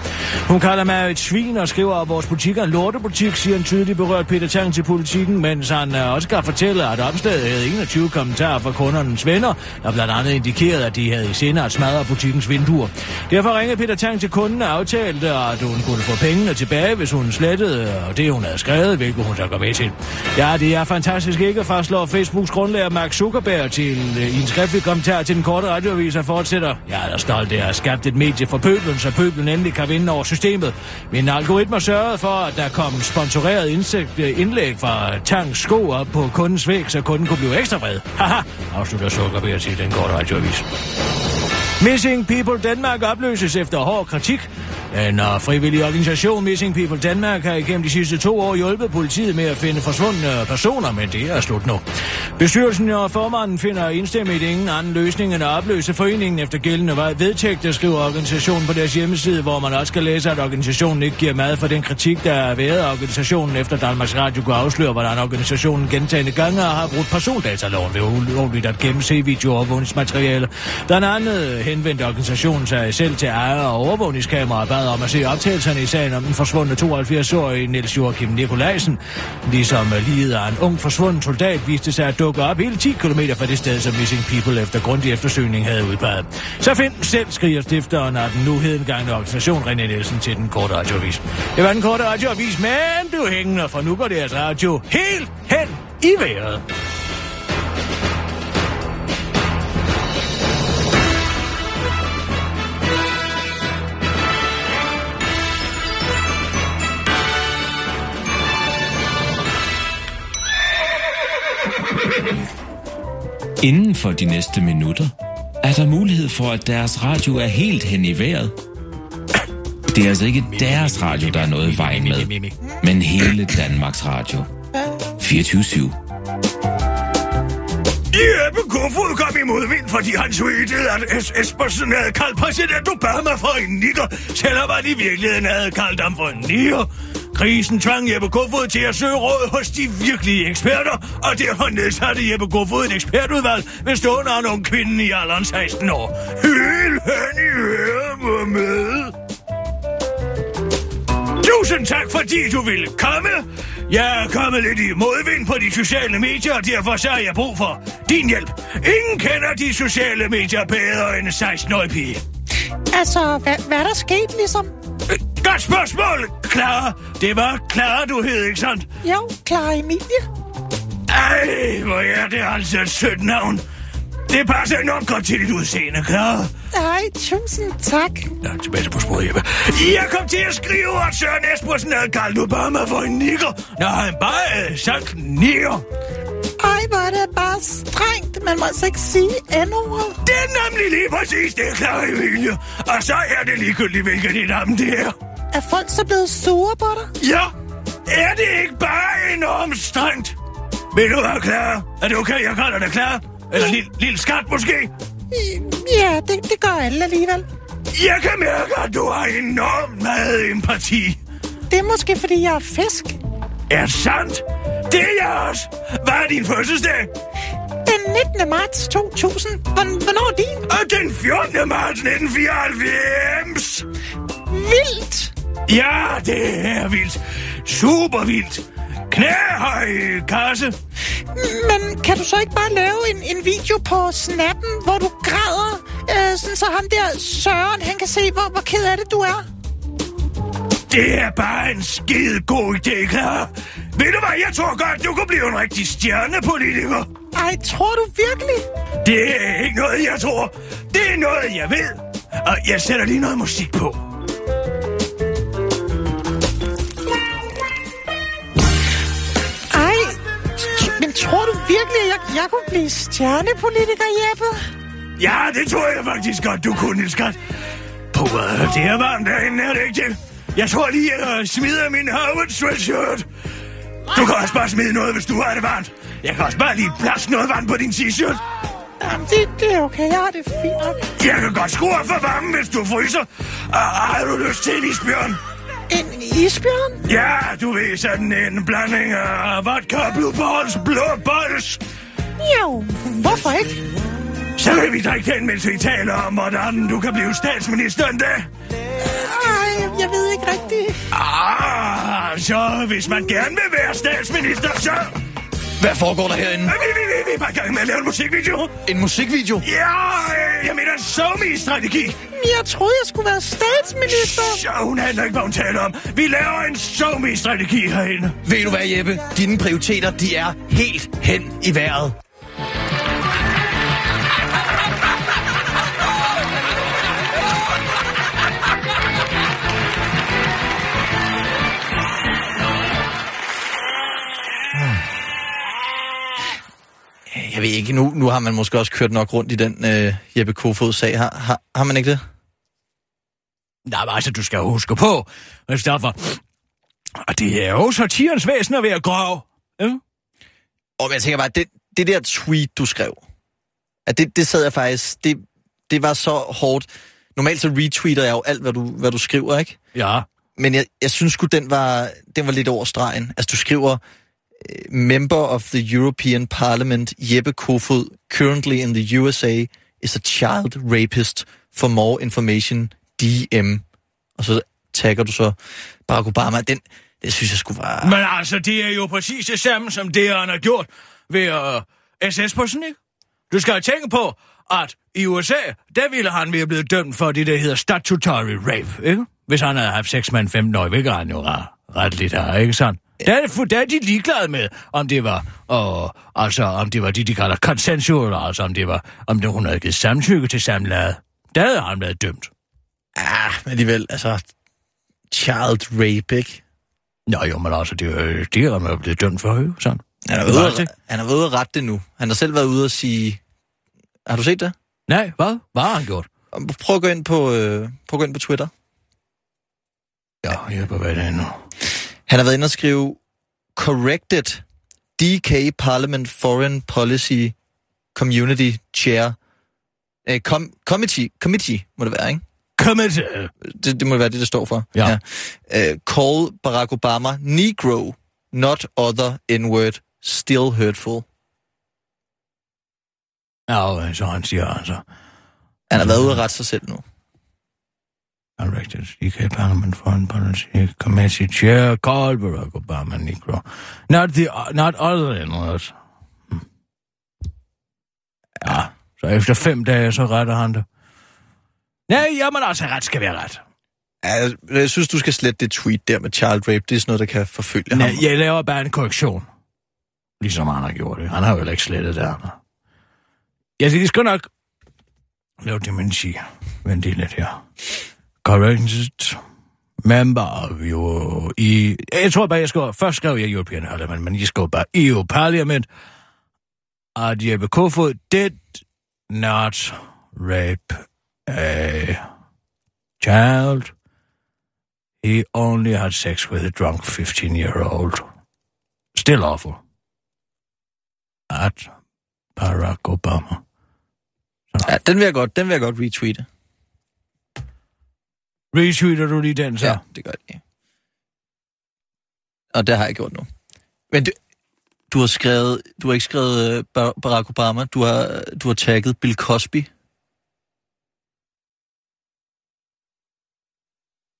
S4: Hun kalder mig et svin og skriver, at vores butik er en lortebutik, siger en tydeligt berørt Peter Tang til politikken, mens han øh, også kan fortælle, at opstedet havde 21 kommentarer fra kundernes venner, der blandt andet indikerede, at de havde i sinde at smadre butikkens vinduer. Derfor ringede Peter Tang til kunden og aftalte, at hun kunne få pengene tilbage, hvis hun slettede det, hun havde skrevet, hvilket hun så går med til. Ja, det er fantastisk ikke, fastslår Facebooks grundlægger Mark Zuckerberg til øh, i en skriftlig kommentar til den korte radioavis og fortsætter. Jeg er da stolt af at have skabt et medie for pøblen, så pøblen endelig kan vinde over systemet. Min algoritmer sørgede for, at der kom sponsoreret indsigt, øh, indlæg fra Tang Sko op på kundens væg, så kunden kunne blive ekstra vred. Haha, afslutter Zuckerberg til den korte radioavis. Missing People Danmark opløses efter hård kritik. En uh, organisation Missing People Danmark har igennem de sidste to år hjulpet politiet med at finde forsvundne personer, men det er slut nu. Bestyrelsen og formanden finder enstemmigt ingen anden løsning end at opløse foreningen efter gældende vej vedtægt, der skriver organisationen på deres hjemmeside, hvor man også kan læse, at organisationen ikke giver mad for den kritik, der er været af organisationen efter Danmarks Radio kunne afsløre, hvordan organisationen gentagende gange har brugt persondataloven ved ulovligt at gemme se videoovervågningsmateriale. Den andet henvendte organisationen sig selv til ejer og overvågningskamera bad om at se optagelserne i sagen om den forsvundne 72-årige Niels Joachim Nikolajsen. Ligesom livet af en ung forsvunden soldat viste sig at dukke op hele 10 km fra det sted, som Missing People efter grundig eftersøgning havde udpeget. Så find selv, skriger stifteren af den nu hedengangne organisation René Nielsen til den korte radioavis. Det var den korte radioavis, men du hænger, for nu går deres altså radio helt hen i vejret.
S9: Inden for de næste minutter er der mulighed for, at deres radio er helt hen i vejret. Det er altså ikke deres radio, der er noget i vejen med, men hele Danmarks Radio. 24-7.
S4: Jeppe Kofod kom imod vind, fordi han tweetede, at S. Espersen havde kaldt præsident Obama for en nigger, selvom han i virkeligheden havde kaldt ham for en niger. Krisen tvang Jeppe Kofod til at søge råd hos de virkelige eksperter, og derfor nedsatte Jeppe Kofod et ekspertudvalg med stående af nogle kvinde i alderen 16 år. Helt hen i hører med. Tusind tak, fordi du ville komme. Jeg er kommet lidt i modvind på de sociale medier, og derfor så har jeg brug for din hjælp. Ingen kender de sociale medier bedre end en 16-årig pige.
S10: Altså, hvad, hvad er der sket, ligesom?
S4: Øh, Godt spørgsmål, Clara. Det var Clara, du hed, ikke sandt?
S10: Jo, Clara Emilie.
S4: Ej, hvor er det altså et sødt navn. Det passer enormt godt til dit udseende, Clara.
S10: Ej, tusind tak.
S4: Ja, tilbage på sporet, Jeppe. Jeg kom til at skrive, at Søren Espersen havde kaldt Obama for en nigger, når han bare havde sagt nigger.
S10: Ej, hvor er det bare strengt. Man må altså ikke sige n-ordet.
S4: Det er nemlig lige præcis det, Clara Emilie. Og så er det ligegyldigt, hvilket dit navn det er.
S10: Er folk så blevet sure på dig?
S4: Ja, er det ikke bare enormt strengt? Ved du hvad, Clara? Er det okay, jeg kalder dig Clara? Eller lille, lille skat måske?
S10: Ja, det, det gør alle alligevel.
S4: Jeg kan mærke, at du har enormt meget empati.
S10: Det er måske, fordi jeg er fisk.
S4: Er det sandt? Det er jeg også. Hvad er din fødselsdag?
S10: Den 19. marts 2000. Hvorn- Hvornår er din?
S4: Og den 14. marts 1994.
S10: Vildt!
S4: Ja, det er vildt. Super vildt. Knæhøj kasse.
S10: Men kan du så ikke bare lave en, en video på snappen, hvor du græder, øh, sådan så ham der Søren, han kan se, hvor, hvor ked af det du er?
S4: Det er bare en skide god idé, klar. Ved du hvad, jeg tror godt, du kunne blive en rigtig stjernepolitiker.
S10: Ej, tror du virkelig?
S4: Det er ikke noget, jeg tror. Det er noget, jeg ved. Og jeg sætter lige noget musik på.
S10: Ej, men tror du virkelig, at jeg, jeg kunne blive stjernepolitiker, Jeppe?
S4: Ja, det tror jeg faktisk godt, du kunne, Skat. Puh, det er varmt derinde, er det ikke det? Jeg tror lige, jeg smider min Harvard sweatshirt. Du kan også bare smide noget, hvis du har det varmt. Jeg kan også bare lige plads noget vand på din t-shirt.
S10: Jamen, det, det er okay, jeg har det fint nok.
S4: Jeg kan godt skrue op for varmen, hvis du fryser. Og har du lyst til en isbjørn?
S10: En isbjørn?
S4: Ja, du ved, sådan en blanding af vodka og blue balls, blå balls.
S10: Jo, hvorfor ikke?
S4: Så vil vi drikke den, mens vi taler om, hvordan du kan blive statsminister en dag.
S10: Ej, jeg ved ikke rigtigt.
S4: Ah, så hvis man gerne vil være statsminister, så...
S6: Hvad foregår der herinde?
S4: Vi, vi, vi, vi er bare i gang med at lave en musikvideo.
S6: En musikvideo?
S4: Ja, øh, jeg mener en somi-strategi.
S10: Jeg troede, jeg skulle være statsminister.
S4: Så hun handler ikke, hvad hun taler om. Vi laver en somi-strategi herinde.
S6: Ved du hvad, Jeppe? Dine prioriteter, de er helt hen i vejret. Jeg ved ikke, nu, nu har man måske også kørt nok rundt i den øh, Jeppe Kofod-sag. Har, har, har man ikke det?
S4: Nej, men altså, du skal huske på, Stoffer. Og det er jo satirens væsen at være grov. Ja?
S6: Og jeg tænker bare, det, det der tweet, du skrev, at det, det sad jeg faktisk, det, det var så hårdt. Normalt så retweeter jeg jo alt, hvad du, hvad du skriver, ikke?
S4: Ja.
S6: Men jeg, jeg synes sgu, den var, den var lidt over stregen. Altså, du skriver, Member of the European Parliament, Jeppe Kofod, currently in the USA, is a child rapist. For more information, DM. Og så tagger du så Barack Obama. Den, det synes jeg skulle være...
S4: Men altså, det er jo præcis det samme, som det, han har gjort ved øh, uh, SS-posten, ikke? Du skal tænke på, at i USA, der ville han være blevet dømt for det, der hedder statutory rape, ikke? Hvis han havde haft sex med en 15-årig, hvilket han jo ret, ret lidt ikke sandt? Der er, der er de ligeglade med, om det var, og, altså, om det var det, de kalder consensual, altså om det var, om det, hun havde givet samtykke til samlejet. Der havde han været dømt.
S6: Ah, men alligevel, altså... Child rape, ikke?
S4: Nå jo, men altså, det, er det er man blevet dømt for, jo, sådan.
S6: Han
S4: var
S6: ude,
S4: det.
S6: han været ude at rette det nu. Han har selv været ude at sige... Har du set det?
S4: Nej, hvad? Hvad har han gjort?
S6: Prøv at gå ind på, øh, prøv at gå ind på Twitter.
S4: Ja, jeg på hvad det er nu.
S6: Han har været inde og skrive Corrected DK Parliament Foreign Policy Community Chair. Eh, com- committee, committee må det være, ikke?
S4: Committed.
S6: Det, det må være det, det står for.
S4: Ja.
S6: ja. Uh, call Barack Obama Negro, not other N-word, still hurtful.
S4: Ja, så han siger altså.
S6: Han har været ude at rette sig selv nu.
S4: Directed UK Parliament Foreign Policy Committee Chair called Barack Obama Negro. Not the not other what. Hmm. Ja, så efter fem dage, så retter han det. Nej, jamen altså, ret skal være ret.
S6: Ja, jeg, synes, du skal slette det tweet der med child rape. Det er sådan noget, der kan forfølge
S4: Nej,
S6: ham.
S4: jeg laver bare en korrektion. Ligesom han har gjort det. Han har jo heller ikke slettet det andet. Jeg skal nok lave dementi. Vent lige lidt her. Current member of your... I, jeg tror bare, jeg skal... Først skrev jeg European Parliament, men jeg skrev bare EU Parliament. At Jeppe Kofod did not rape a child. He only had sex with a drunk 15-year-old. Still awful. At Barack Obama. Så.
S6: Ja, den vil jeg godt, den vil jeg godt retweete.
S4: Retweeter du lige den så?
S6: Ja, det gør jeg. Og det har jeg gjort nu. Men du, du har skrevet, du har ikke skrevet øh, Bar- Barack Obama, du har, du har tagget Bill Cosby.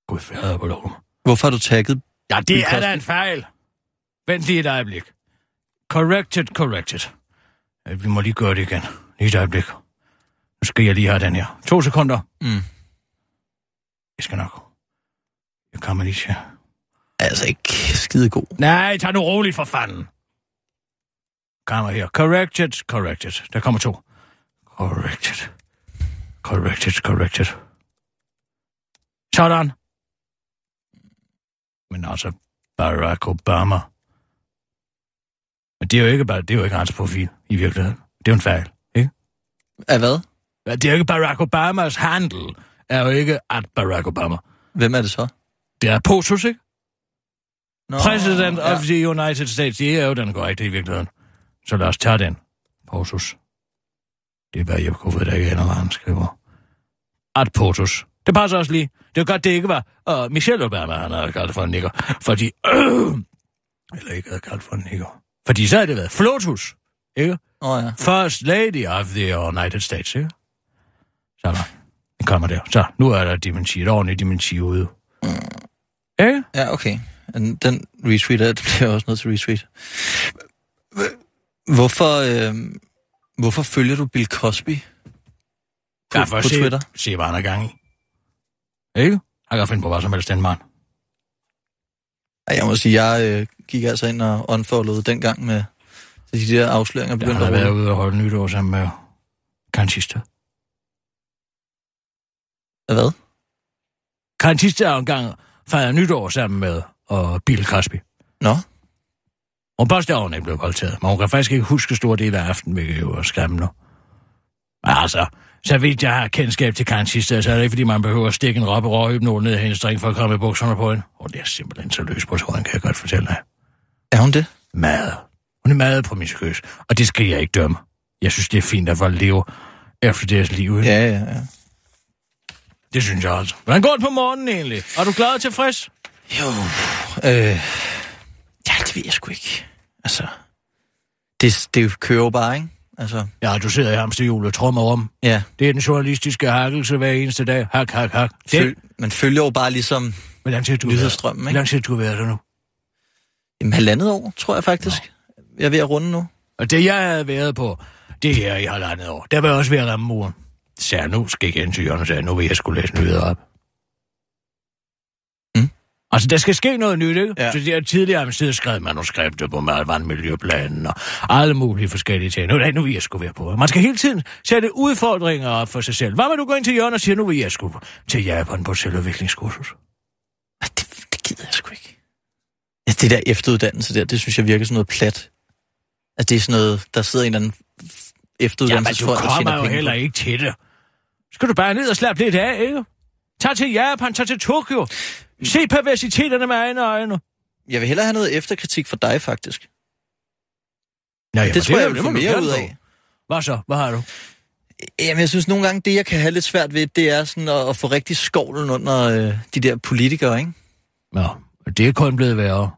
S4: Gud fader på.
S6: Hvorfor har du tagget
S4: Ja, det
S6: Bill
S4: er da en fejl. Vent lige et øjeblik. Corrected, corrected. Ja, Vi må lige gøre det igen. Lige et øjeblik. Nu skal jeg lige have den her. To sekunder.
S6: Mm.
S4: Jeg skal nok. Jeg kommer lige til.
S6: Altså ikke skide god.
S4: Nej, tag nu roligt for fanden. Kommer her. Corrected, corrected. Der kommer to. Corrected. Corrected, corrected. Sådan. Men altså, Barack Obama. Men det er jo ikke, bare, det er jo ikke hans profil i virkeligheden. Det er jo en fejl, ikke?
S6: Af hvad?
S4: Det er jo ikke Barack Obamas handle. Er jo ikke at Barack Obama.
S6: Hvem er det så?
S4: Det er Posus, ikke?
S6: Nå,
S4: President
S6: ja.
S4: of the United States. Det er jo den korrekte i virkeligheden. Så lad os tage den. Potus. Det er bare Jeppe Kofod, der ikke ender, hvad han skriver. At Potus. Det passer også lige. Det jo godt, det ikke var uh, Michelle Obama, han havde kaldt for en nigger. Fordi... Øh, (clears throat) eller ikke havde kaldt for en nigger. Fordi så havde det været Flotus. Ikke?
S6: Oh, ja.
S4: First Lady of the United States, ikke? Så der. Den kommer der. Så, nu er der dementi. Et ordentligt dementi ude. Ikke?
S6: Ja, okay. Den, retweeter, det bliver jeg også nødt til retweet. Hvorfor, øh, hvorfor følger du Bill Cosby på,
S4: Ja, for at
S6: på
S4: se,
S6: Twitter?
S4: se, hvad han er gang i. Ikke? Han kan finde på hvad som helst, den mand.
S6: Jeg må sige, jeg øh, gik altså ind og unfollowede dengang med de der afsløringer
S4: Ja,
S6: begyndte
S4: han har været ude og holde nytår sammen med Kantista.
S6: Hvad?
S4: Kantista har engang fejret nytår sammen med og Bill Cosby.
S6: Nå,
S4: Hun påstår, at hun ikke blev voldtaget, men hun kan faktisk ikke huske store dele af aftenen, hvilket jo er skræmmende. Men altså, så vidt jeg har kendskab til Kantista, så er det ikke, fordi man behøver at stikke en roppe råhypnol ned i hendes drink for at komme i bukserne på hende. Og det er simpelthen så løs på tråden, kan jeg godt fortælle dig.
S6: er hun det?
S4: Meget. Hun er meget promiskuøs, og det skal jeg ikke dømme. Jeg synes, det er fint, at folk lever efter deres liv. Ikke?
S6: Ja, ja, ja.
S4: Det synes jeg altså. Hvordan går det på morgenen egentlig? Er du glad og tilfreds?
S6: Jo, øh, ja, det ved jeg sgu ikke. Altså, det, det kører jo bare, ikke? Altså,
S4: Ja, du sidder i hamsterhjulet og trommer om.
S6: ja.
S4: Det er den journalistiske hakkelse hver eneste dag. Hak, hak, hak. Det,
S6: Føl, man følger jo bare ligesom
S4: hvor lang tid du
S6: nyhedsstrømmen,
S4: Hvor
S6: ikke?
S4: lang tid du har været der nu?
S6: Jamen, halvandet år, tror jeg faktisk. Jeg er ved at runde nu.
S4: Og det, jeg havde været på, det her i halvandet år, der var jeg også ved at ramme muren. Så jeg, nu skal jeg igen til Jørgen og sagde, nu vil jeg skulle læse nyheder op.
S6: Mm.
S4: Altså, der skal ske noget nyt, ikke?
S6: Ja.
S4: Så det er tidligere har man siddet skrevet manuskripter på vandmiljøplanen og alle mulige forskellige ting. Nu, nej, nu vil jeg skulle være på. Man skal hele tiden sætte udfordringer op for sig selv. Hvad vil du gå ind til Jørgen og sige, nu vil jeg skulle til Japan på selvudviklingskursus?
S6: Det, det gider jeg sgu ikke. Ja, det der efteruddannelse der, det synes jeg virker sådan noget plat. At det er sådan noget, der sidder en eller anden
S4: Ja, men du kommer jo heller ikke til det. Skal du bare ned og slappe lidt af, ikke? Tag til Japan, tag til Tokyo. Se perversiteterne med egne øjne.
S6: Jeg vil hellere have noget efterkritik fra dig, faktisk.
S4: Ja,
S6: det tror jeg, jeg vil få mere ud af.
S4: Hvad så? Hvad har du?
S6: Jamen, jeg synes nogle gange, det jeg kan have lidt svært ved, det er sådan at, at få rigtig skovlen under øh, de der politikere, ikke?
S4: Ja, det er kun blevet værre.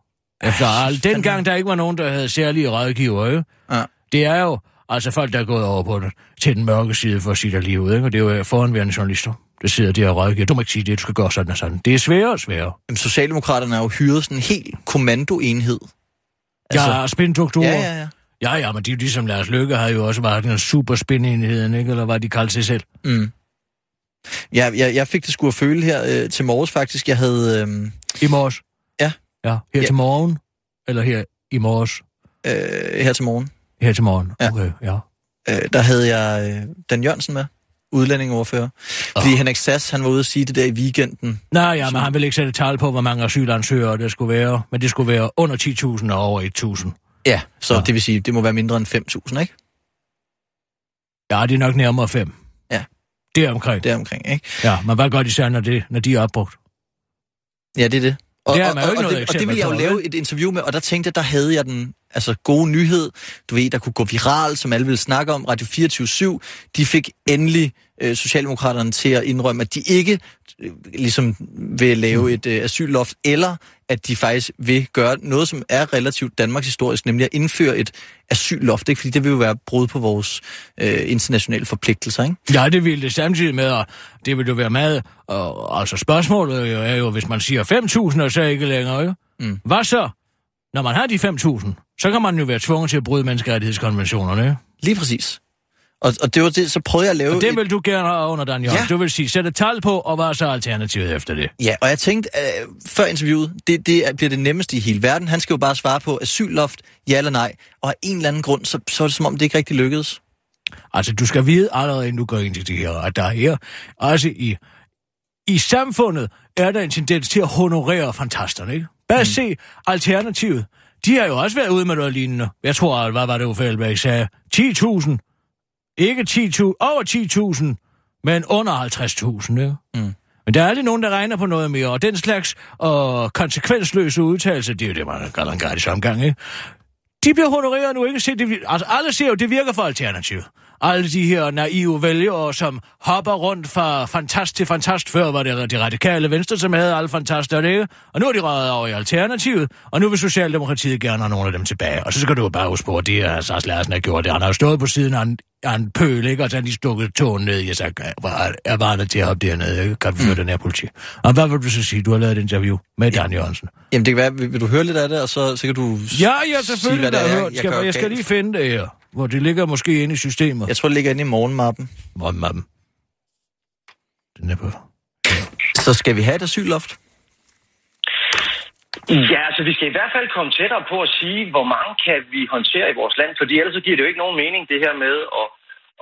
S4: Efter al, dengang der ikke var nogen, der havde særlige rådgiver, ikke?
S6: Ja.
S4: Det er jo altså folk, der er gået over på den, til den mørke side for at sige der livet, ikke? Og det er jo foranværende journalister, der sidder der og rådgiver. Du må ikke sige det, du skal gøre sådan og sådan. Det er sværere og sværere.
S6: Jamen, Socialdemokraterne har jo hyret sådan en helt kommandoenhed.
S4: Altså, ja, spindoktorer.
S6: ja, ja, ja.
S4: Ja, ja, men de er ligesom Lars Løkke har jo også været den super spindenheden, ikke? Eller hvad de kaldte sig selv.
S6: Mm. Ja, jeg, jeg fik det sgu at føle her øh, til morges faktisk. Jeg havde... Øh,
S4: I morges?
S6: Ja.
S4: Ja, her
S6: Ja.
S4: til morgen? Eller her i morges?
S6: øh, her til morgen,
S4: Her til morgen,
S6: Ja.
S4: okay, ja.
S6: øh, der havde jeg øh, Dan Jørgensen med, udlændingeordfører. Fordi Henrik Sass, han var ude at sige det der i weekenden.
S4: Nej, ja, men han vil ikke sætte tal på, hvor mange asylansøgere det skulle være. Men det skulle være under 10.000 og over 1.000.
S6: Ja, så
S4: Ja.
S6: det vil sige, det må være mindre end 5.000, ikke?
S4: Ja, det er nok nærmere 5.
S6: Ja.
S4: Det er omkring.
S6: Der omkring, ikke?
S4: Ja, men hvad gør de så, når, det, når de er opbrugt?
S6: Ja, det er det. Og,
S4: Det har
S6: og,
S4: jo
S6: og,
S4: ikke
S6: og,
S4: noget
S6: det, og det ville jeg jo lave et interview med, og der tænkte jeg, der havde jeg den altså, gode nyhed, du ved, der kunne gå viral, som alle ville snakke om. Radio 24 de fik endelig øh, Socialdemokraterne til at indrømme, at de ikke øh, ligesom vil lave
S4: Mm.
S6: et øh, asylloft, eller at de faktisk vil gøre noget, som er relativt Danmarks historisk, nemlig at indføre et asylloft, ikke? fordi det vil jo være brud på vores øh, internationale forpligtelser. Ikke?
S4: Ja, det ville det samtidig med, og det vil jo være meget... Og, altså spørgsmålet jo er jo, hvis man siger 5.000 og så ikke længere, ikke?
S6: Mm.
S4: Hvad så? Når man har de 5.000, så kan man jo være tvunget til at bryde menneskerettighedskonventionerne?
S6: Lige præcis. Og, og det var det, så prøvede jeg at lave...
S4: Og det
S6: et-
S4: vil du gerne have under, Dan Jørgen.
S6: Ja.
S4: Du vil sige, sæt et tal på, og hvad er så alternativet efter det?
S6: Ja, og jeg tænkte øh, før interviewet, det, det er- bliver det nemmeste i hele verden. Han skal jo bare svare på asylloft, ja eller nej. Og af en eller anden grund, så, så er det som om, det ikke rigtig lykkedes.
S4: Altså, du skal vide allerede, inden du går ind til det her, at der er her, altså i, i samfundet, er der en tendens til at honorere fantasterne, ikke? Bare mm. se alternativet. De har jo også været ude med noget lignende. Jeg tror, hvad var det, Uffe Elbæk sagde? 10.000. Ikke 10.000, over 10.000, men under 50.000, ikke?
S6: Mm.
S4: Men der er aldrig nogen, der regner på noget mere, og den slags og konsekvensløse udtalelser, det er jo det, man kalder en gratis omgang, ikke? De bliver honoreret nu ikke se, det, altså alle ser jo, det virker for alternativet. Alle de her naive vælgere, som hopper rundt fra fantast til fantast. Før var det de radikale venstre, som havde alle fantaster, ikke? Og nu er de røget over i alternativet, og nu vil Socialdemokratiet gerne have nogle af dem tilbage. Og så skal du jo bare huske på, at det er Sars Larsen har gjort det. Han har jo stået på siden af en, af en pøl, ikke? Og så har de stukket tåen ned sagt, "Hvad er var der til at hoppe dernede, ikke? Kan vi føre den her politi? Og hvad vil du så sige? Du har lavet et interview med Dan Jørgensen.
S6: Jamen, det kan være, vil, vil du høre lidt af det, og så, så kan du
S4: Ja, ja,
S6: sige,
S4: selvfølgelig.
S6: hvad det er,
S4: er, hørt.
S6: jeg
S4: Skal,
S6: gør
S4: jeg skal lige finde det her, hvor det ligger måske inde i systemet.
S6: Jeg tror, det ligger inde i morgenmappen.
S4: Hvor mappen. Den er på.
S6: Så skal vi have et asylloft? Mm.
S11: Ja, altså vi skal i hvert fald komme tættere på at sige, hvor mange kan vi håndtere i vores land, fordi ellers så giver det jo ikke nogen mening, det her med at,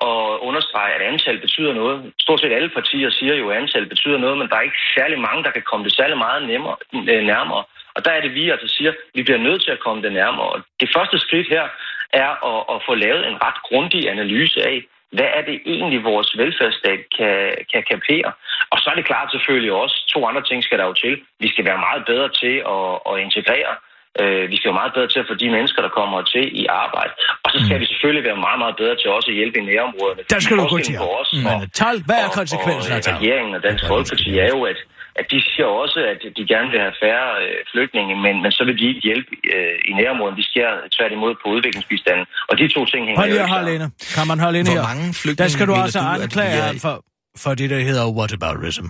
S11: at understrege, at antal betyder noget. Stort set alle partier siger jo, at antal betyder noget, men der er ikke særlig mange, der kan komme det særlig meget nemmere, øh, nærmere. Og der er det, vi altså siger, at vi bliver nødt til at komme det nærmere. Og det første skridt her er at, at få lavet en ret grundig analyse af, hvad er det egentlig, vores velfærdsstat kan, kan kapere? Og så er det klart selvfølgelig også, to andre ting skal der jo til. Vi skal være meget bedre til at, at integrere. Øh, vi skal være meget bedre til at få de mennesker, der kommer til i arbejde. Og så skal vi selvfølgelig være meget, meget bedre til også at hjælpe i nærområderne.
S4: Der skal du gå til.
S11: os
S4: Men
S11: og,
S4: tal, hvad er
S11: og-
S4: af
S11: og, regeringen og Dansk Folkeparti er jo, at, at de siger også, at de gerne vil have færre øh, flygtninge, men, men så vil de ikke hjælpe øh, i nærområderne. De skærer tværtimod på udviklingsbistanden. Og de to ting hænger
S4: Hold lige
S11: sammen.
S4: inde. Kan man holde inde
S6: Hvor
S4: her?
S6: mange flygtninge
S4: Der skal du
S6: mener
S4: altså anklage
S6: er
S4: ham for, for det, der hedder whataboutism.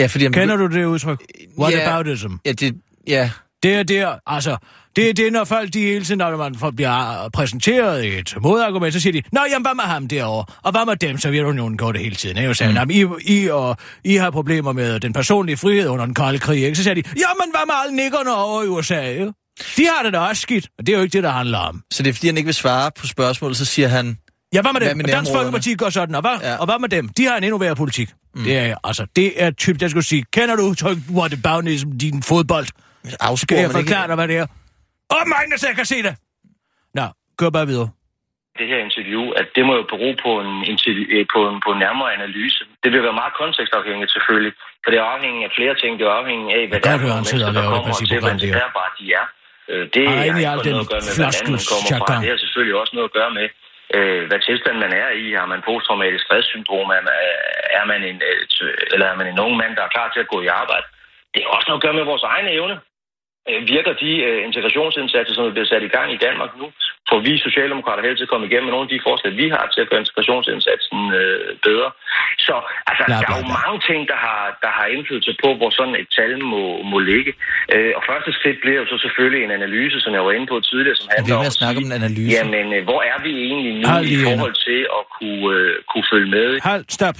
S6: Ja, fordi...
S4: Kender du det udtryk? Whataboutism.
S6: Ja, det, ja.
S4: Det er der, altså, det er det, når folk de hele tiden, når man får- bliver præsenteret et modargument, så siger de, Nå, jamen, hvad med ham derovre? Og hvad med dem? Sovjetunionen går det hele tiden. Ikke? Og siger, mm. I, I, og, I har problemer med den personlige frihed under den kolde krig. Ikke? Så siger de, jamen, hvad med alle nikkerne over i USA? Ikke? De har det da også skidt, og det er jo ikke det, der handler om.
S6: Så det er, fordi han ikke vil svare på spørgsmålet, så siger han...
S4: Ja, hvad med dem?
S6: Hvad med
S4: Dansk? Folkeparti går sådan, og hvad,
S6: Ja.
S4: og hvad med dem? De har en endnu værre politik. Mm. Det er, altså, det er typisk, jeg skulle sige, kender du udtryk, whataboutism, din fodbold? Skal
S6: Afspor,
S4: jeg
S6: man ikke...
S4: forklare dig, hvad det er? Åh, så jeg kan se det! Nå, kør bare videre.
S11: det her interview, at det må jo bero på en, interview, øh, på en, på en nærmere analyse. Det vil være meget kontekstafhængigt selvfølgelig, for det er afhængigt af flere ting. Det er afhængigt af, hvad der er
S4: han sidder
S11: mennesker,
S4: og
S11: der kommer til,
S4: principprogram,
S11: hvad
S4: det
S11: der bare de er. Øh, Det
S4: Ej,
S11: har ikke noget at gøre med, hvad landet man kommer fra. Det har selvfølgelig også noget at gøre med, øh, hvad tilstand man er i. Har man posttraumatisk stresssyndrom? Er man, er man en, øh, eller er man en ung mand, der er klar til at gå i arbejde? Det har også noget at gøre med vores egne evne. Øh, Virker de øh, integrationsindsatser, som er blevet sat i gang i Danmark nu, får vi socialdemokrater helst til at komme igennem med nogle af de forslag, vi har til at gøre integrationsindsatsen øh, bedre. Så altså,
S4: Bla,
S11: der
S4: bla,
S11: er jo mange ting, der har, der har indflydelse på, hvor sådan et tal må, må ligge. Øh, og første skridt bliver jo så selvfølgelig en analyse, som jeg var inde på tidligere, som handler om
S6: med at snakke om en analyse.
S11: Jamen, øh, hvor er vi egentlig nu
S4: Hold
S11: i forhold til at kunne, øh, kunne følge med?
S4: Halt, stop.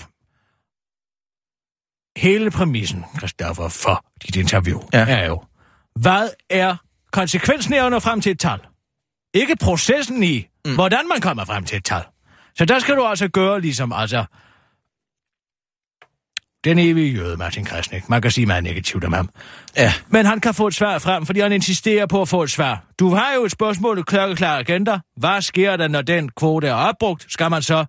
S4: Hele præmissen, Christoffer, for dit interview
S6: Ja.
S4: ja. er jo, hvad er konsekvensen af at nå frem til et tal? Ikke processen i, mm. hvordan man kommer frem til et tal. Så der skal du altså gøre ligesom, altså, den evige jøde, Martin Krasnik. Man kan sige meget negativt om ham.
S6: Ja.
S4: Men han kan få et svar frem, fordi han insisterer på at få et svar. Du har jo et spørgsmål, et klokkeklare agenda. Hvad sker der, når den kvote er opbrugt? Skal man så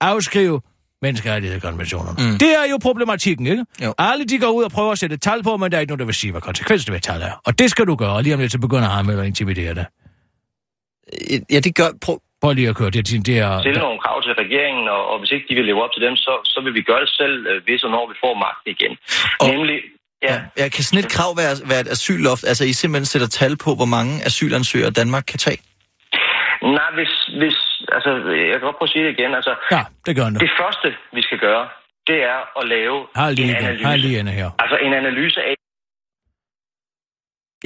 S4: afskrive menneskerettighedskonventionerne? Mm. Det er jo problematikken, ikke?
S6: Jo.
S4: Alle de går ud og prøver at sætte tal på, men der er ikke nogen, der vil sige, hvad konsekvensen ved tal er. Og det skal du gøre, og lige om lidt, så begynder med at intimidere dig.
S6: Ja, det gør... Prøv,
S4: Prøv lige at køre det. Det, det er,
S11: stille nogle krav til regeringen, og, og hvis ikke de vil leve op til dem, så, så vil vi gøre det selv, øh, hvis og når vi får magten igen.
S6: Og-
S11: Nemlig, ja,
S6: ja. ja, kan sådan et krav være, være et asylloft? Altså, I simpelthen sætter tal på, hvor mange asylansøgere Danmark kan tage?
S11: nej, hvis, hvis, altså, jeg kan godt prøve at sige det igen, altså,
S4: ja, det gør han.
S11: det første, vi skal gøre, det er at lave
S4: Har lige,
S11: en
S4: igen.
S11: analyse.
S4: Har lige inde her.
S11: Altså en analyse af,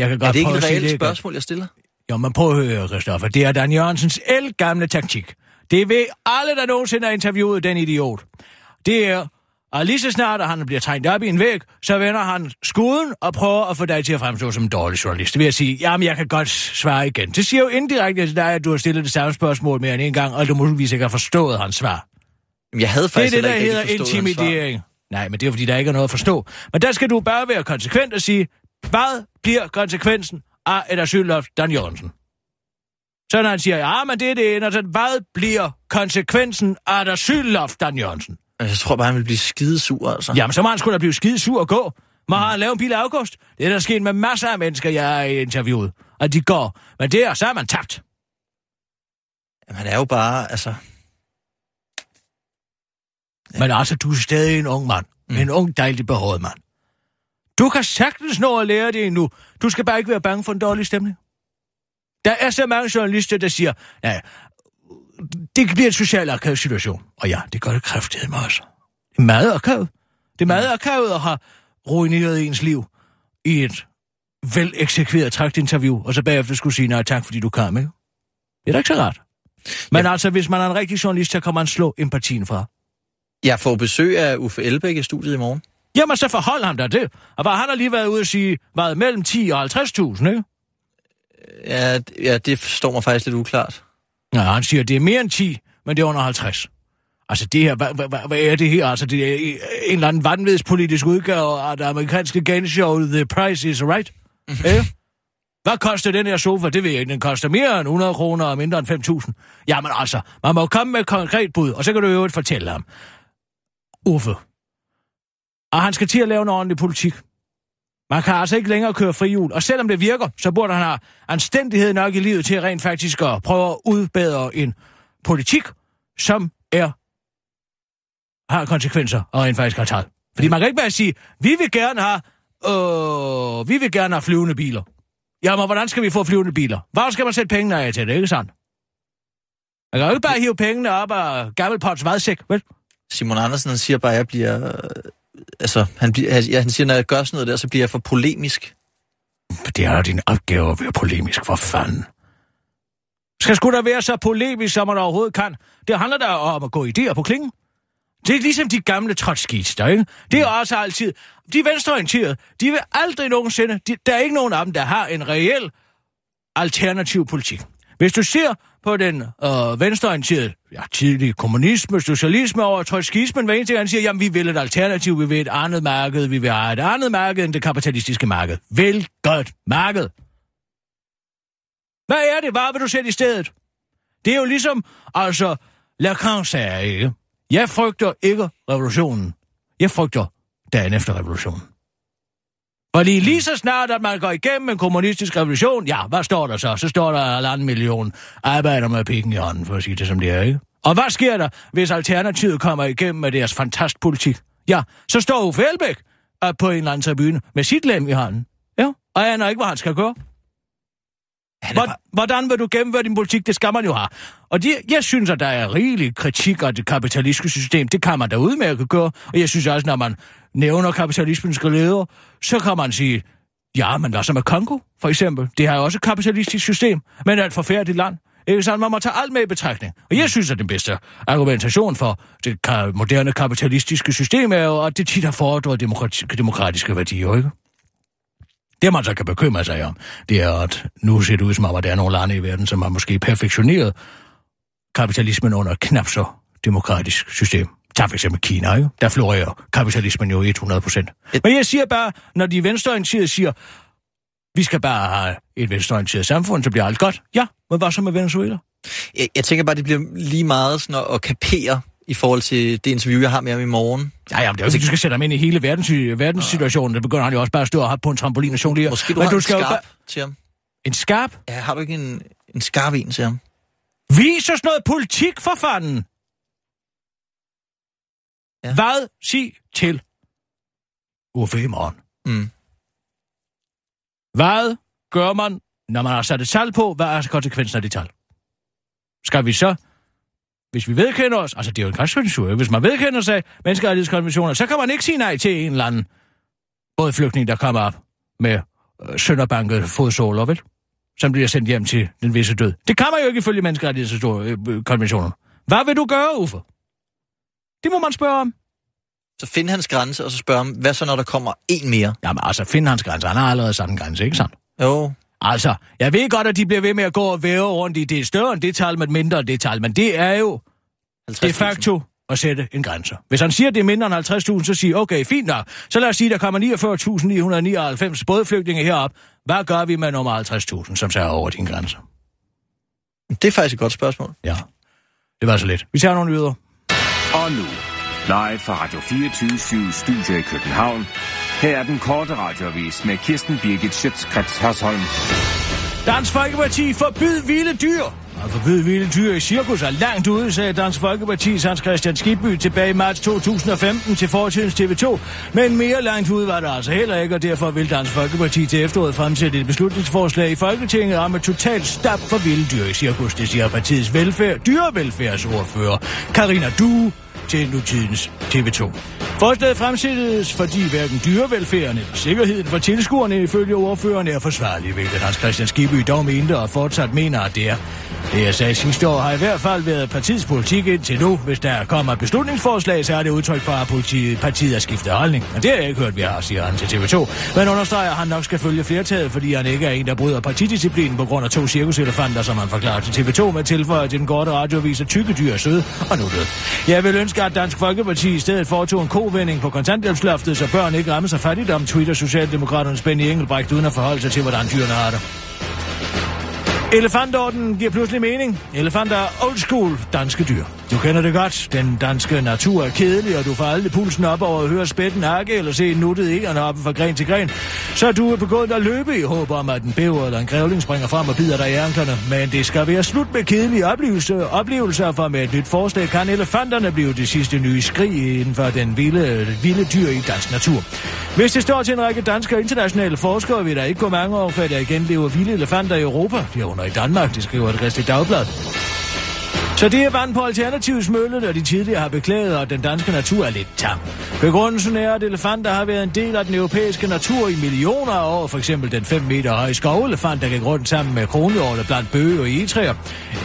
S4: Jeg kan godt
S6: Er det ikke
S4: prøve
S6: et
S4: at sige
S6: reelt spørgsmål, jeg stiller?
S4: Jo, men prøv at høre, Christoffer. Det er Dan Jørgensens gamle taktik. Det ved alle, der nogensinde har interviewet den idiot. Det er, at lige så snart at han bliver trængt op i en væg, så vender han skuden og prøver at få dig til at fremstå som en dårlig journalist. Det vil jeg sige, jamen jeg kan godt svare igen. Det siger jo indirekte til dig, at du har stillet det samme spørgsmål mere end en gang, og du muligvis ikke har forstået hans svar.
S6: Jeg havde
S4: Det er
S6: faktisk
S4: det, der hedder intimidering. Nej, men det er fordi, der ikke er noget at forstå. Men der skal du bare være konsekvent og sige, hvad bliver konsekvensen af et asylloft, Dan Jørgensen? Så når han siger, ja, men det er det ene, og så, hvad bliver konsekvensen af et asylloft, Dan Jørgensen?
S6: Jeg tror bare, han vil blive skidesur, altså.
S4: Jamen, så må han skulle da blive skide sur og gå. Må han lave en bil i august? Det er der sket med masser af mennesker, jeg har interviewet. Og de går. Men det er, så er man tabt.
S6: Jamen, han er jo bare, altså...
S4: Men altså, du er stadig en ung mand. Mm. En ung, dejlig behåret mand. Du kan sagtens nå at lære det endnu. Du skal bare ikke være bange for en dårlig stemning. Der er så mange journalister, der siger, ja, det bliver en social akavet situation. Og ja, det gør det kræftigt med os. Det er meget akavet. Det er meget akavet at have ruineret ens liv i et vel eksekveret traktinterview, og så bagefter skulle sige nej tak, fordi du kom, ikke? Det er da ikke så rart. Men ja. altså, hvis man er en rigtig journalist, så kan man slå empatien fra.
S6: Jeg får besøg af Uffe Elbæk i studiet i morgen.
S4: Jamen, så forhold ham da det. Og bare han har lige været ude og sige, hvad, mellem 10 og 50.000, ikke?
S6: Ja, ja, det forstår mig faktisk lidt uklart.
S4: Nej, han siger, det er mere end 10, men det er under 50. Altså det her, hvad, hvad, hvad, er det her? Altså det er en eller anden vanvidspolitisk udgave af det amerikanske gameshow The Price is Right.
S6: Mhm.
S4: eh? Hvad koster den her sofa? Det ved jeg ikke. Den koster mere end 100 kroner og mindre end 5.000. Jamen altså, man må komme med et konkret bud, og så kan du jo fortælle ham. Uffe. Og han skal til at lave en ordentlig politik. Man kan altså ikke længere køre frihjul, og selvom det virker, så burde han have anstændighed nok i livet til rent faktisk at prøve at udbedre en politik, som er har konsekvenser og rent faktisk har taget. Fordi man kan ikke bare sige, vi vil gerne have, øh, vi vil gerne have flyvende biler. Jamen, hvordan skal vi få flyvende biler? Hvor skal man sætte pengene af til det, ikke sandt? Man kan jo ikke bare hive pengene op af gammelpots vadsæk, vel?
S6: Simon Andersen siger bare, at jeg bliver... Altså, han, bliver, ja, han siger, når jeg gør sådan noget der, så bliver jeg for polemisk.
S4: Det er din opgave at være polemisk, for fanden. Skal sgu da være så polemisk, som man overhovedet kan. Det handler da om at gå idéer på klingen. Det er ligesom de gamle trotskister, ikke? Det er også altid... De er venstreorienterede. De vil aldrig nogensinde... De, der er ikke nogen af dem, der har en reel alternativ politik. Hvis du ser på den øh, venstreorienterede, ja, tidlig kommunisme, socialisme over trotskismen, hver eneste gang siger, jamen vi vil et alternativ, vi vil et andet marked, vi vil have et andet marked end det kapitalistiske marked. Vel godt marked. Hvad er det? Hvad vil du sætte i stedet? Det er jo ligesom, altså, Lacan sagde, ikke? Jeg frygter ikke revolutionen. Jeg frygter dagen efter revolutionen. Fordi lige så snart, at man går igennem en kommunistisk revolution, ja, hvad står der så? Så står der en anden million arbejder med pikken i hånden, for at sige det som det er, ikke? Og hvad sker der, hvis Alternativet kommer igennem med deres fantastisk politik? Ja, så står Uffe Elbæk øh, på en eller anden tribune med sit lem i hånden. Ja, og han aner ikke, hvad han skal gøre. Hvor, hvordan vil du gennemføre din politik? Det skal man jo have. Og de, jeg synes, at der er rigelig kritik af det kapitalistiske system. Det kan man da udmærket gøre. Og jeg synes også, når man nævner kapitalismens leder, så kan man sige, ja, men hvad så med Kongo, for eksempel? Det har jo også et kapitalistisk system, men er et forfærdeligt land. Ikke sådan, man må tage alt med i betragtning. Og jeg synes, at den bedste argumentation for det moderne kapitalistiske system er jo, at det tit har fordret demokrati- demokratiske værdier, ikke? Det, man så kan bekymre sig om, det er, at nu ser det ud som om, at der er nogle lande i verden, som har måske perfektioneret kapitalismen under knap så demokratisk system. Tag for eksempel Kina, ikke? Der florerer kapitalismen jo 100 procent. Men jeg siger bare, når de venstreorienterede siger, vi skal bare have et venstreorienteret samfund, så bliver alt godt. Ja, men hvad så med Venezuela?
S6: Jeg, jeg tænker bare, det bliver lige meget sådan at, at kapere i forhold til det interview, jeg har med ham i morgen.
S4: Ja, ja, men det er jo ikke, du skal sætte ham ind i hele verdens, verdenssituationen. Det begynder han jo også bare at stå og have på en trampolin og jonglere.
S6: Måske du
S4: Men
S6: har
S4: du
S6: en
S4: skal jo
S6: skarp
S4: bare-
S6: til ham.
S4: En skarp?
S6: Ja, har du ikke en, en skarp en til ham?
S4: Vis os noget politik, for fanden! Ja. Hvad sig til Uffe i morgen?
S6: Mm.
S4: Hvad gør man, når man har sat et tal på? Hvad er konsekvensen af det tal? Skal vi så, hvis vi vedkender os, altså det er jo en grænsekonvention, hvis man vedkender sig menneskerettighedskonventioner, så kan man ikke sige nej til en eller anden både flygtning, der kommer op med øh, sønderbanket fodsåler, vel? Som bliver sendt hjem til den visse død. Det kan man jo ikke ifølge menneskerettighedskonventionerne. Hvad vil du gøre, Uffe? Det må man spørge om.
S6: Så find hans grænse, og så spørg ham, hvad så når der kommer en mere?
S4: Jamen altså, find hans grænse. Han har allerede sat en grænse, ikke sandt?
S6: Jo.
S4: Altså, jeg ved godt, at de bliver ved med at gå og væve rundt i det større end det tal, men mindre end det tal, men det er jo de facto at sætte en grænse. Hvis han siger, at det er mindre end 50.000, så siger okay, fint nok. Så lad os sige, at der kommer 49.999 bådflygtninge herop. Hvad gør vi med nummer 50.000, som tager over din grænse?
S6: Det er faktisk et godt spørgsmål.
S4: Ja, det var så lidt. Vi tager nogle nyheder.
S7: Og nu, live fra Radio 24 Studio i København. Her er den korte radiovis med Kirsten Birgit Schøtzgrads Hasholm.
S4: Dansk Folkeparti forbyd vilde dyr. Altså, at forbyde vilde dyr i cirkus er langt ude, sagde Dansk Folkeparti's Hans Christian Skibby tilbage i marts 2015 til fortidens TV2. Men mere langt ude var der altså heller ikke, og derfor vil Dansk Folkeparti til efteråret fremsætte et beslutningsforslag i Folketinget om et totalt stop for vilde dyr i cirkus. Det siger partiets velfærd, dyrevelfærdsordfører Karina Du til nutidens TV2. Forslaget fremsættes, fordi hverken dyrevelfærden eller sikkerheden for tilskuerne ifølge ordføreren er forsvarlig, hvilket Hans Christian Skibby dog mente og fortsat mener, at det er. Det jeg sagde sidste år har i hvert fald været partiets politik indtil nu. Hvis der kommer et beslutningsforslag, så er det udtryk for, at politiet, partiet har skiftet holdning. Og det har jeg ikke hørt, vi har, siger han til TV2. Men understreger, at han nok skal følge flertallet, fordi han ikke er en, der bryder partidisciplinen på grund af to cirkuselefanter, som han forklarer til TV2 med tilføjer til den korte radioavis, at tykke dyr er søde og nu. Jeg vil ønske, at Dansk Folkeparti i stedet foretog en kovending på kontanthjælpsloftet, så børn ikke rammes af fattigdom, twitter Socialdemokraternes Benny Engelbrecht uden at forholde sig til, hvordan dyrene har det. Elefantorden giver pludselig mening. Elefanter er old school danske dyr. Du kender det godt. Den danske natur er kedelig, og du får aldrig pulsen op over at høre spætten hakke eller se en nuttet egerne op fra gren til gren. Så er du begyndt at løbe i håb om, at en bæver eller en grævling springer frem og bider dig i anklerne. Men det skal være slut med kedelige oplevelser, oplevelser for med et nyt forslag kan elefanterne blive det sidste nye skrig inden for den vilde, vilde dyr i dansk natur. Hvis det står til en række danske og internationale forskere, vil der ikke gå mange år, før der igen lever vilde elefanter i Europa. De er under i Danmark, det skriver et Christi Dagblad. Så det er vand på Alternativets mølle, der de tidligere har beklaget, at den danske natur er lidt tam. Begrundelsen er, at elefanter har været en del af den europæiske natur i millioner af år. For eksempel den 5 meter høje skovelefant, der gik rundt sammen med kronhjorte blandt bøge og egetræer.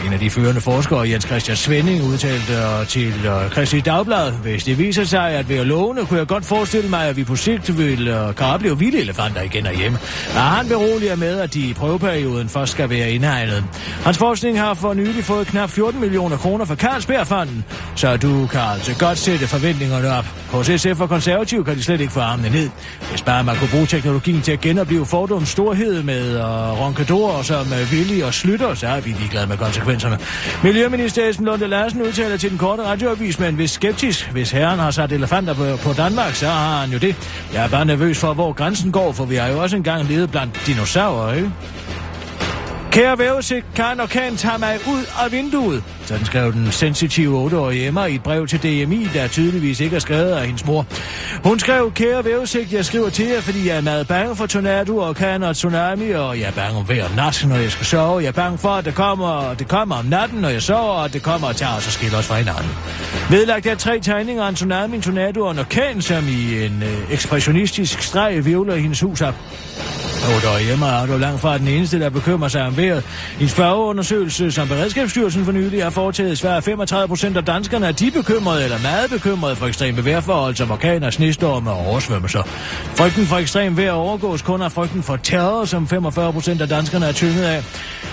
S4: En af de førende forskere, Jens Christian Svending, udtalte til øh, Christi Dagblad, hvis det viser sig at ved at låne, kunne jeg godt forestille mig, at vi på sigt vil øh, kan opleve vilde elefanter igen herhjemme. Og han beroliger med, at de i prøveperioden først skal være indhegnet. Hans forskning har for nylig fået knap 14 millioner millioner kroner fra Carlsbergfonden, så du kan altså godt sætte forventningerne op. Hos SF og konservativ kan de slet ikke få armene ned. Hvis bare man kunne bruge teknologien til at genopleve fordoms storhed med uh, ronkadorer som uh, Willy og Slytter, så er vi ligeglade med konsekvenserne. Miljøminister Esben Lunde Larsen udtaler til den korte radioavis, men hvis skeptisk, hvis herren har sat elefanter på, på Danmark, så har han jo det. Jeg er bare nervøs for, hvor grænsen går, for vi har jo også engang levet blandt dinosaurer, ikke? Kære vævesigt, kan og kan tage mig ud af vinduet. Sådan skrev den sensitive 8-årige Emma i et brev til DMI, der tydeligvis ikke er skrevet af hendes mor. Hun skrev, kære vævesigt, jeg skriver til jer, fordi jeg er meget bange for tornado, orkan og tsunami, og jeg er bange om vejr om natten, når jeg skal sove. Jeg er bange for, at det kommer, det kommer om natten, når jeg sover, og det kommer og tager os og skiller os fra hinanden. Vedlagt er tre tegninger af en tsunami, en tornado og en orkan, som i en øh, ekspressionistisk streg vivler i hendes hus op. Og derhjemme er du langt fra den eneste, der bekymrer sig om vejret. I en spørgeundersøgelse, som Beredskabsstyrelsen for nylig har foretaget, svarer 35 procent af danskerne, at de er bekymrede eller meget bekymrede for ekstreme vejrforhold, som orkaner, snestorme og oversvømmelser. Frygten for ekstrem vejr overgås kun af frygten for terror, som 45 procent af danskerne er tynget af.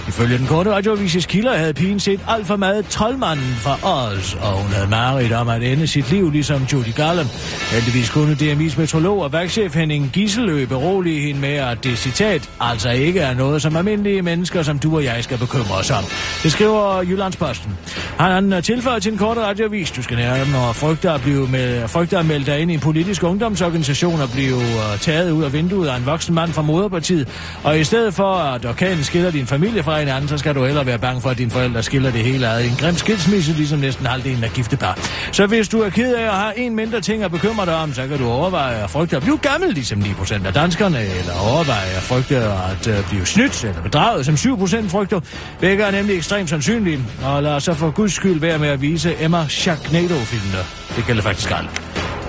S4: Ifølge den korte radioavises kilder havde pigen set alt for meget troldmanden fra Oz, og hun havde mareridt om at ende sit liv ligesom Judy Garland. Heldigvis kunne DMI's metrolog og værkchef Henning Gisselø berolige hende med, at det citat altså ikke er noget, som almindelige mennesker som du og jeg skal bekymre os om. Det skriver Jyllandsposten. Han har tilføjet til en kort radiovis, Du skal nære når frygter at, blive med, frygter at melde dig ind i en politisk ungdomsorganisation og blive øh, taget ud af vinduet af en voksen mand fra moderpartiet. Og i stedet for, at orkanen skiller din familie fra hinanden, så skal du heller være bange for, at dine forældre skiller det hele ad en grim skilsmisse, ligesom næsten halvdelen af gifte par. Så hvis du er ked af at have en mindre ting at bekymre dig om, så kan du overveje at frygte at blive gammel, ligesom 9% af danskerne, eller overveje jeg frygte at øh, blive snydt eller bedraget, som 7% frygter. Begge er nemlig ekstremt sandsynlige, og lad os så for guds skyld være med at vise Emma Sharknado-filmene. Det gælder faktisk alt.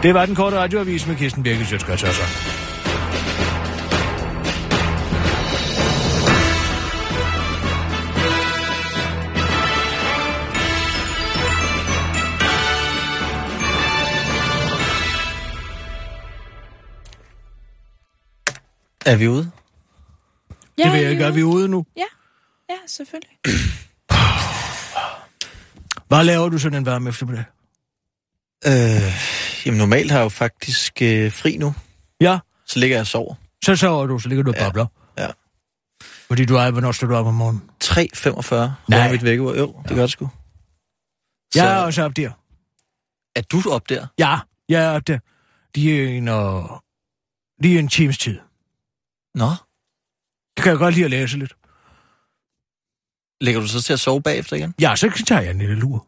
S4: Det var den korte radioavis med Kirsten Birke Sjøtskrets
S6: Er vi ude?
S5: Ja,
S4: det vil jeg ikke, er vi ude nu?
S5: Ja, ja, selvfølgelig. (clears throat)
S4: Hvad laver du sådan en varm eftermiddag?
S6: Øh, jamen normalt har jeg jo faktisk øh, fri nu.
S4: Ja.
S6: Så ligger jeg og sover.
S4: Så sover du, så ligger du og
S6: Ja.
S4: bobler.
S6: Ja.
S4: Fordi du er, hvornår står du op om morgenen?
S6: 3.45
S4: Nej.
S6: Mit vækkeur. Jo, det gør det sgu.
S4: Jeg er også op der.
S6: Er du op der?
S4: Ja, jeg er op der. De er en, og... De er en times tid.
S6: Nå.
S4: Det kan jeg godt lide at læse lidt.
S6: Lægger du så til at sove bagefter igen?
S4: Ja, så tager jeg en lille lur.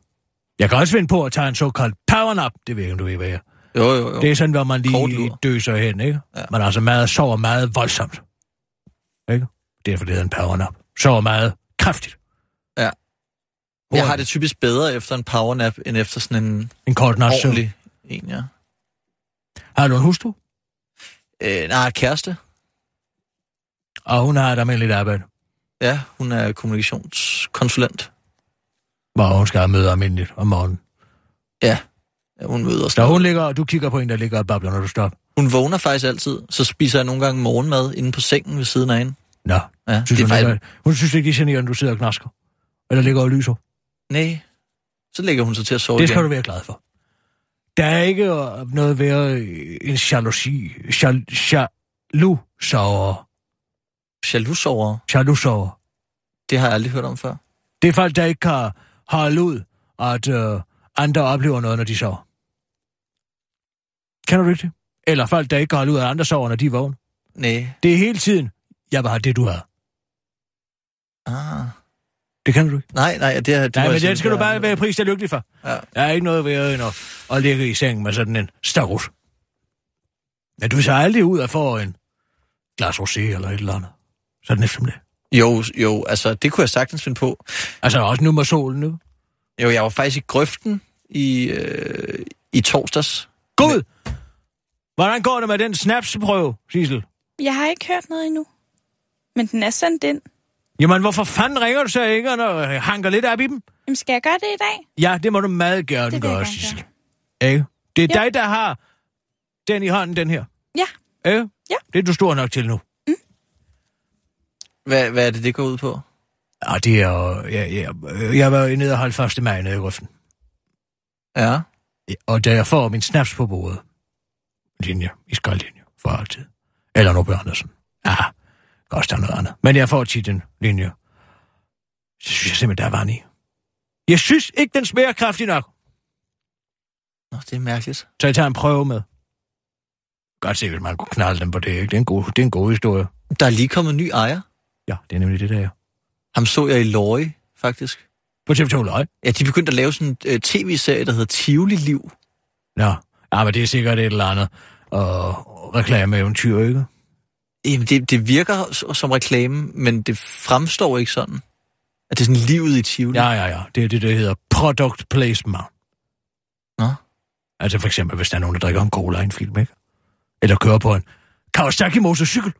S4: Jeg kan også finde på at tage en såkaldt powernap. Det ved jeg ikke, du ved, hvad jeg
S6: Jo, jo, jo.
S4: Det er sådan, hvor man lige døser hen, ikke?
S6: Ja.
S4: Man altså meget, sover meget voldsomt. Ikke? Derfor det hedder en powernap. Sover meget kraftigt.
S6: Ja. Jeg har det typisk bedre efter en powernap, end efter sådan en
S4: En kort
S6: ordentlig en, ja.
S4: Har du en hustru?
S6: Øh, nej, kæreste.
S4: Og hun har et almindeligt arbejde.
S6: Ja, hun er kommunikationskonsulent.
S4: Hvor hun skal møde almindeligt om morgenen.
S6: Ja, ja hun møder
S4: Så hun ligger, og du kigger på en, der ligger og babler, når du står.
S6: Hun vågner faktisk altid. Så spiser jeg nogle gange morgenmad inde på sengen ved siden af hende.
S4: Nå,
S6: Ja,
S4: synes
S6: det er
S4: hun,
S6: faktisk...
S4: ikke, hun synes ikke, det er generende, du sidder og knasker. Eller ligger og lyser.
S6: Nej, så lægger hun sig til at sove
S4: Det skal
S6: igen.
S4: du være glad for. Der er ikke noget værre øh, en jalousi. Jal, jalousover.
S6: Jalousovere,
S4: Jalousover.
S6: det har jeg aldrig hørt om før.
S4: Det er folk, der ikke kan holde ud, at øh, andre oplever noget, når de sover. Kan du ikke det? Eller folk, der ikke kan holde ud, at andre sover, når de er vågne.
S6: Nej.
S4: Det er hele tiden, jeg vil have det, du har.
S6: Ah.
S4: Det kan du ikke.
S6: Nej, nej, det, er- det
S4: Nej, men den skal du
S6: det
S4: bare være pris lykkelig for.
S6: Ja.
S4: Der er ikke noget ved end at, at ligge i sengen med sådan en starus. Men du ser aldrig ud at få en glas rosé eller et eller andet. Sådan eftermiddag.
S6: Jo, jo, altså, det kunne jeg sagtens finde på.
S4: Altså også nu med solen nu.
S6: Jo, jeg var faktisk i grøften i, øh, i torsdags.
S4: Gud! Hvordan går det med den snapsprøve, Sissel?
S5: Jeg har ikke hørt noget endnu. Men den er sendt ind.
S4: Jamen, hvorfor fanden ringer du så ikke og hanker lidt op i dem?
S5: Jamen, skal jeg gøre det i dag?
S4: Ja, det må du meget gerne
S5: Det jeg
S4: gøre, Sissel. Ikke? Det er
S5: Ja.
S4: dig, der har den i hånden, den her.
S5: Ja.
S4: Ikke?
S5: Ja.
S4: Det er du stor nok til nu.
S6: Hvad, hvad er det, det går ud på?
S4: Og det er jo... Jeg, jeg, jeg var nede og holdt 1. maj nede i Grøften.
S6: Ja.
S4: Og da jeg får min snaps på bordet, linje, i skoldlinje, for altid. Eller nu Andersen. Ja, kan også noget andet. Men jeg får tit en linje. Så synes jeg simpelthen, der er vand i. Jeg synes ikke, den smager kraftig nok.
S6: Nå, det er mærkeligt.
S4: Så jeg tager en prøve med. Godt se, hvis man kunne knalde dem på det, ikke? Det er en god, det er en god historie.
S6: Der er lige kommet en ny ejer.
S4: Ja, det er nemlig det der.
S6: Ham så jeg i Løje, faktisk.
S4: På TV2 Løje?
S6: Ja, de begyndte at lave sådan en uh, tv-serie, der hedder Tivoli Liv.
S4: Nå, ja, men det er sikkert et eller andet. Og reklame-eventyr, ikke?
S6: Jamen, det, det virker som reklame, men det fremstår ikke sådan. At det er sådan livet i Tivoli.
S4: Ja, ja, ja. Det er det, der hedder product placement.
S6: Nå.
S4: Altså for eksempel, hvis der er nogen, der drikker en cola i en film, ikke? Eller kører på en Kawasaki motorcykel.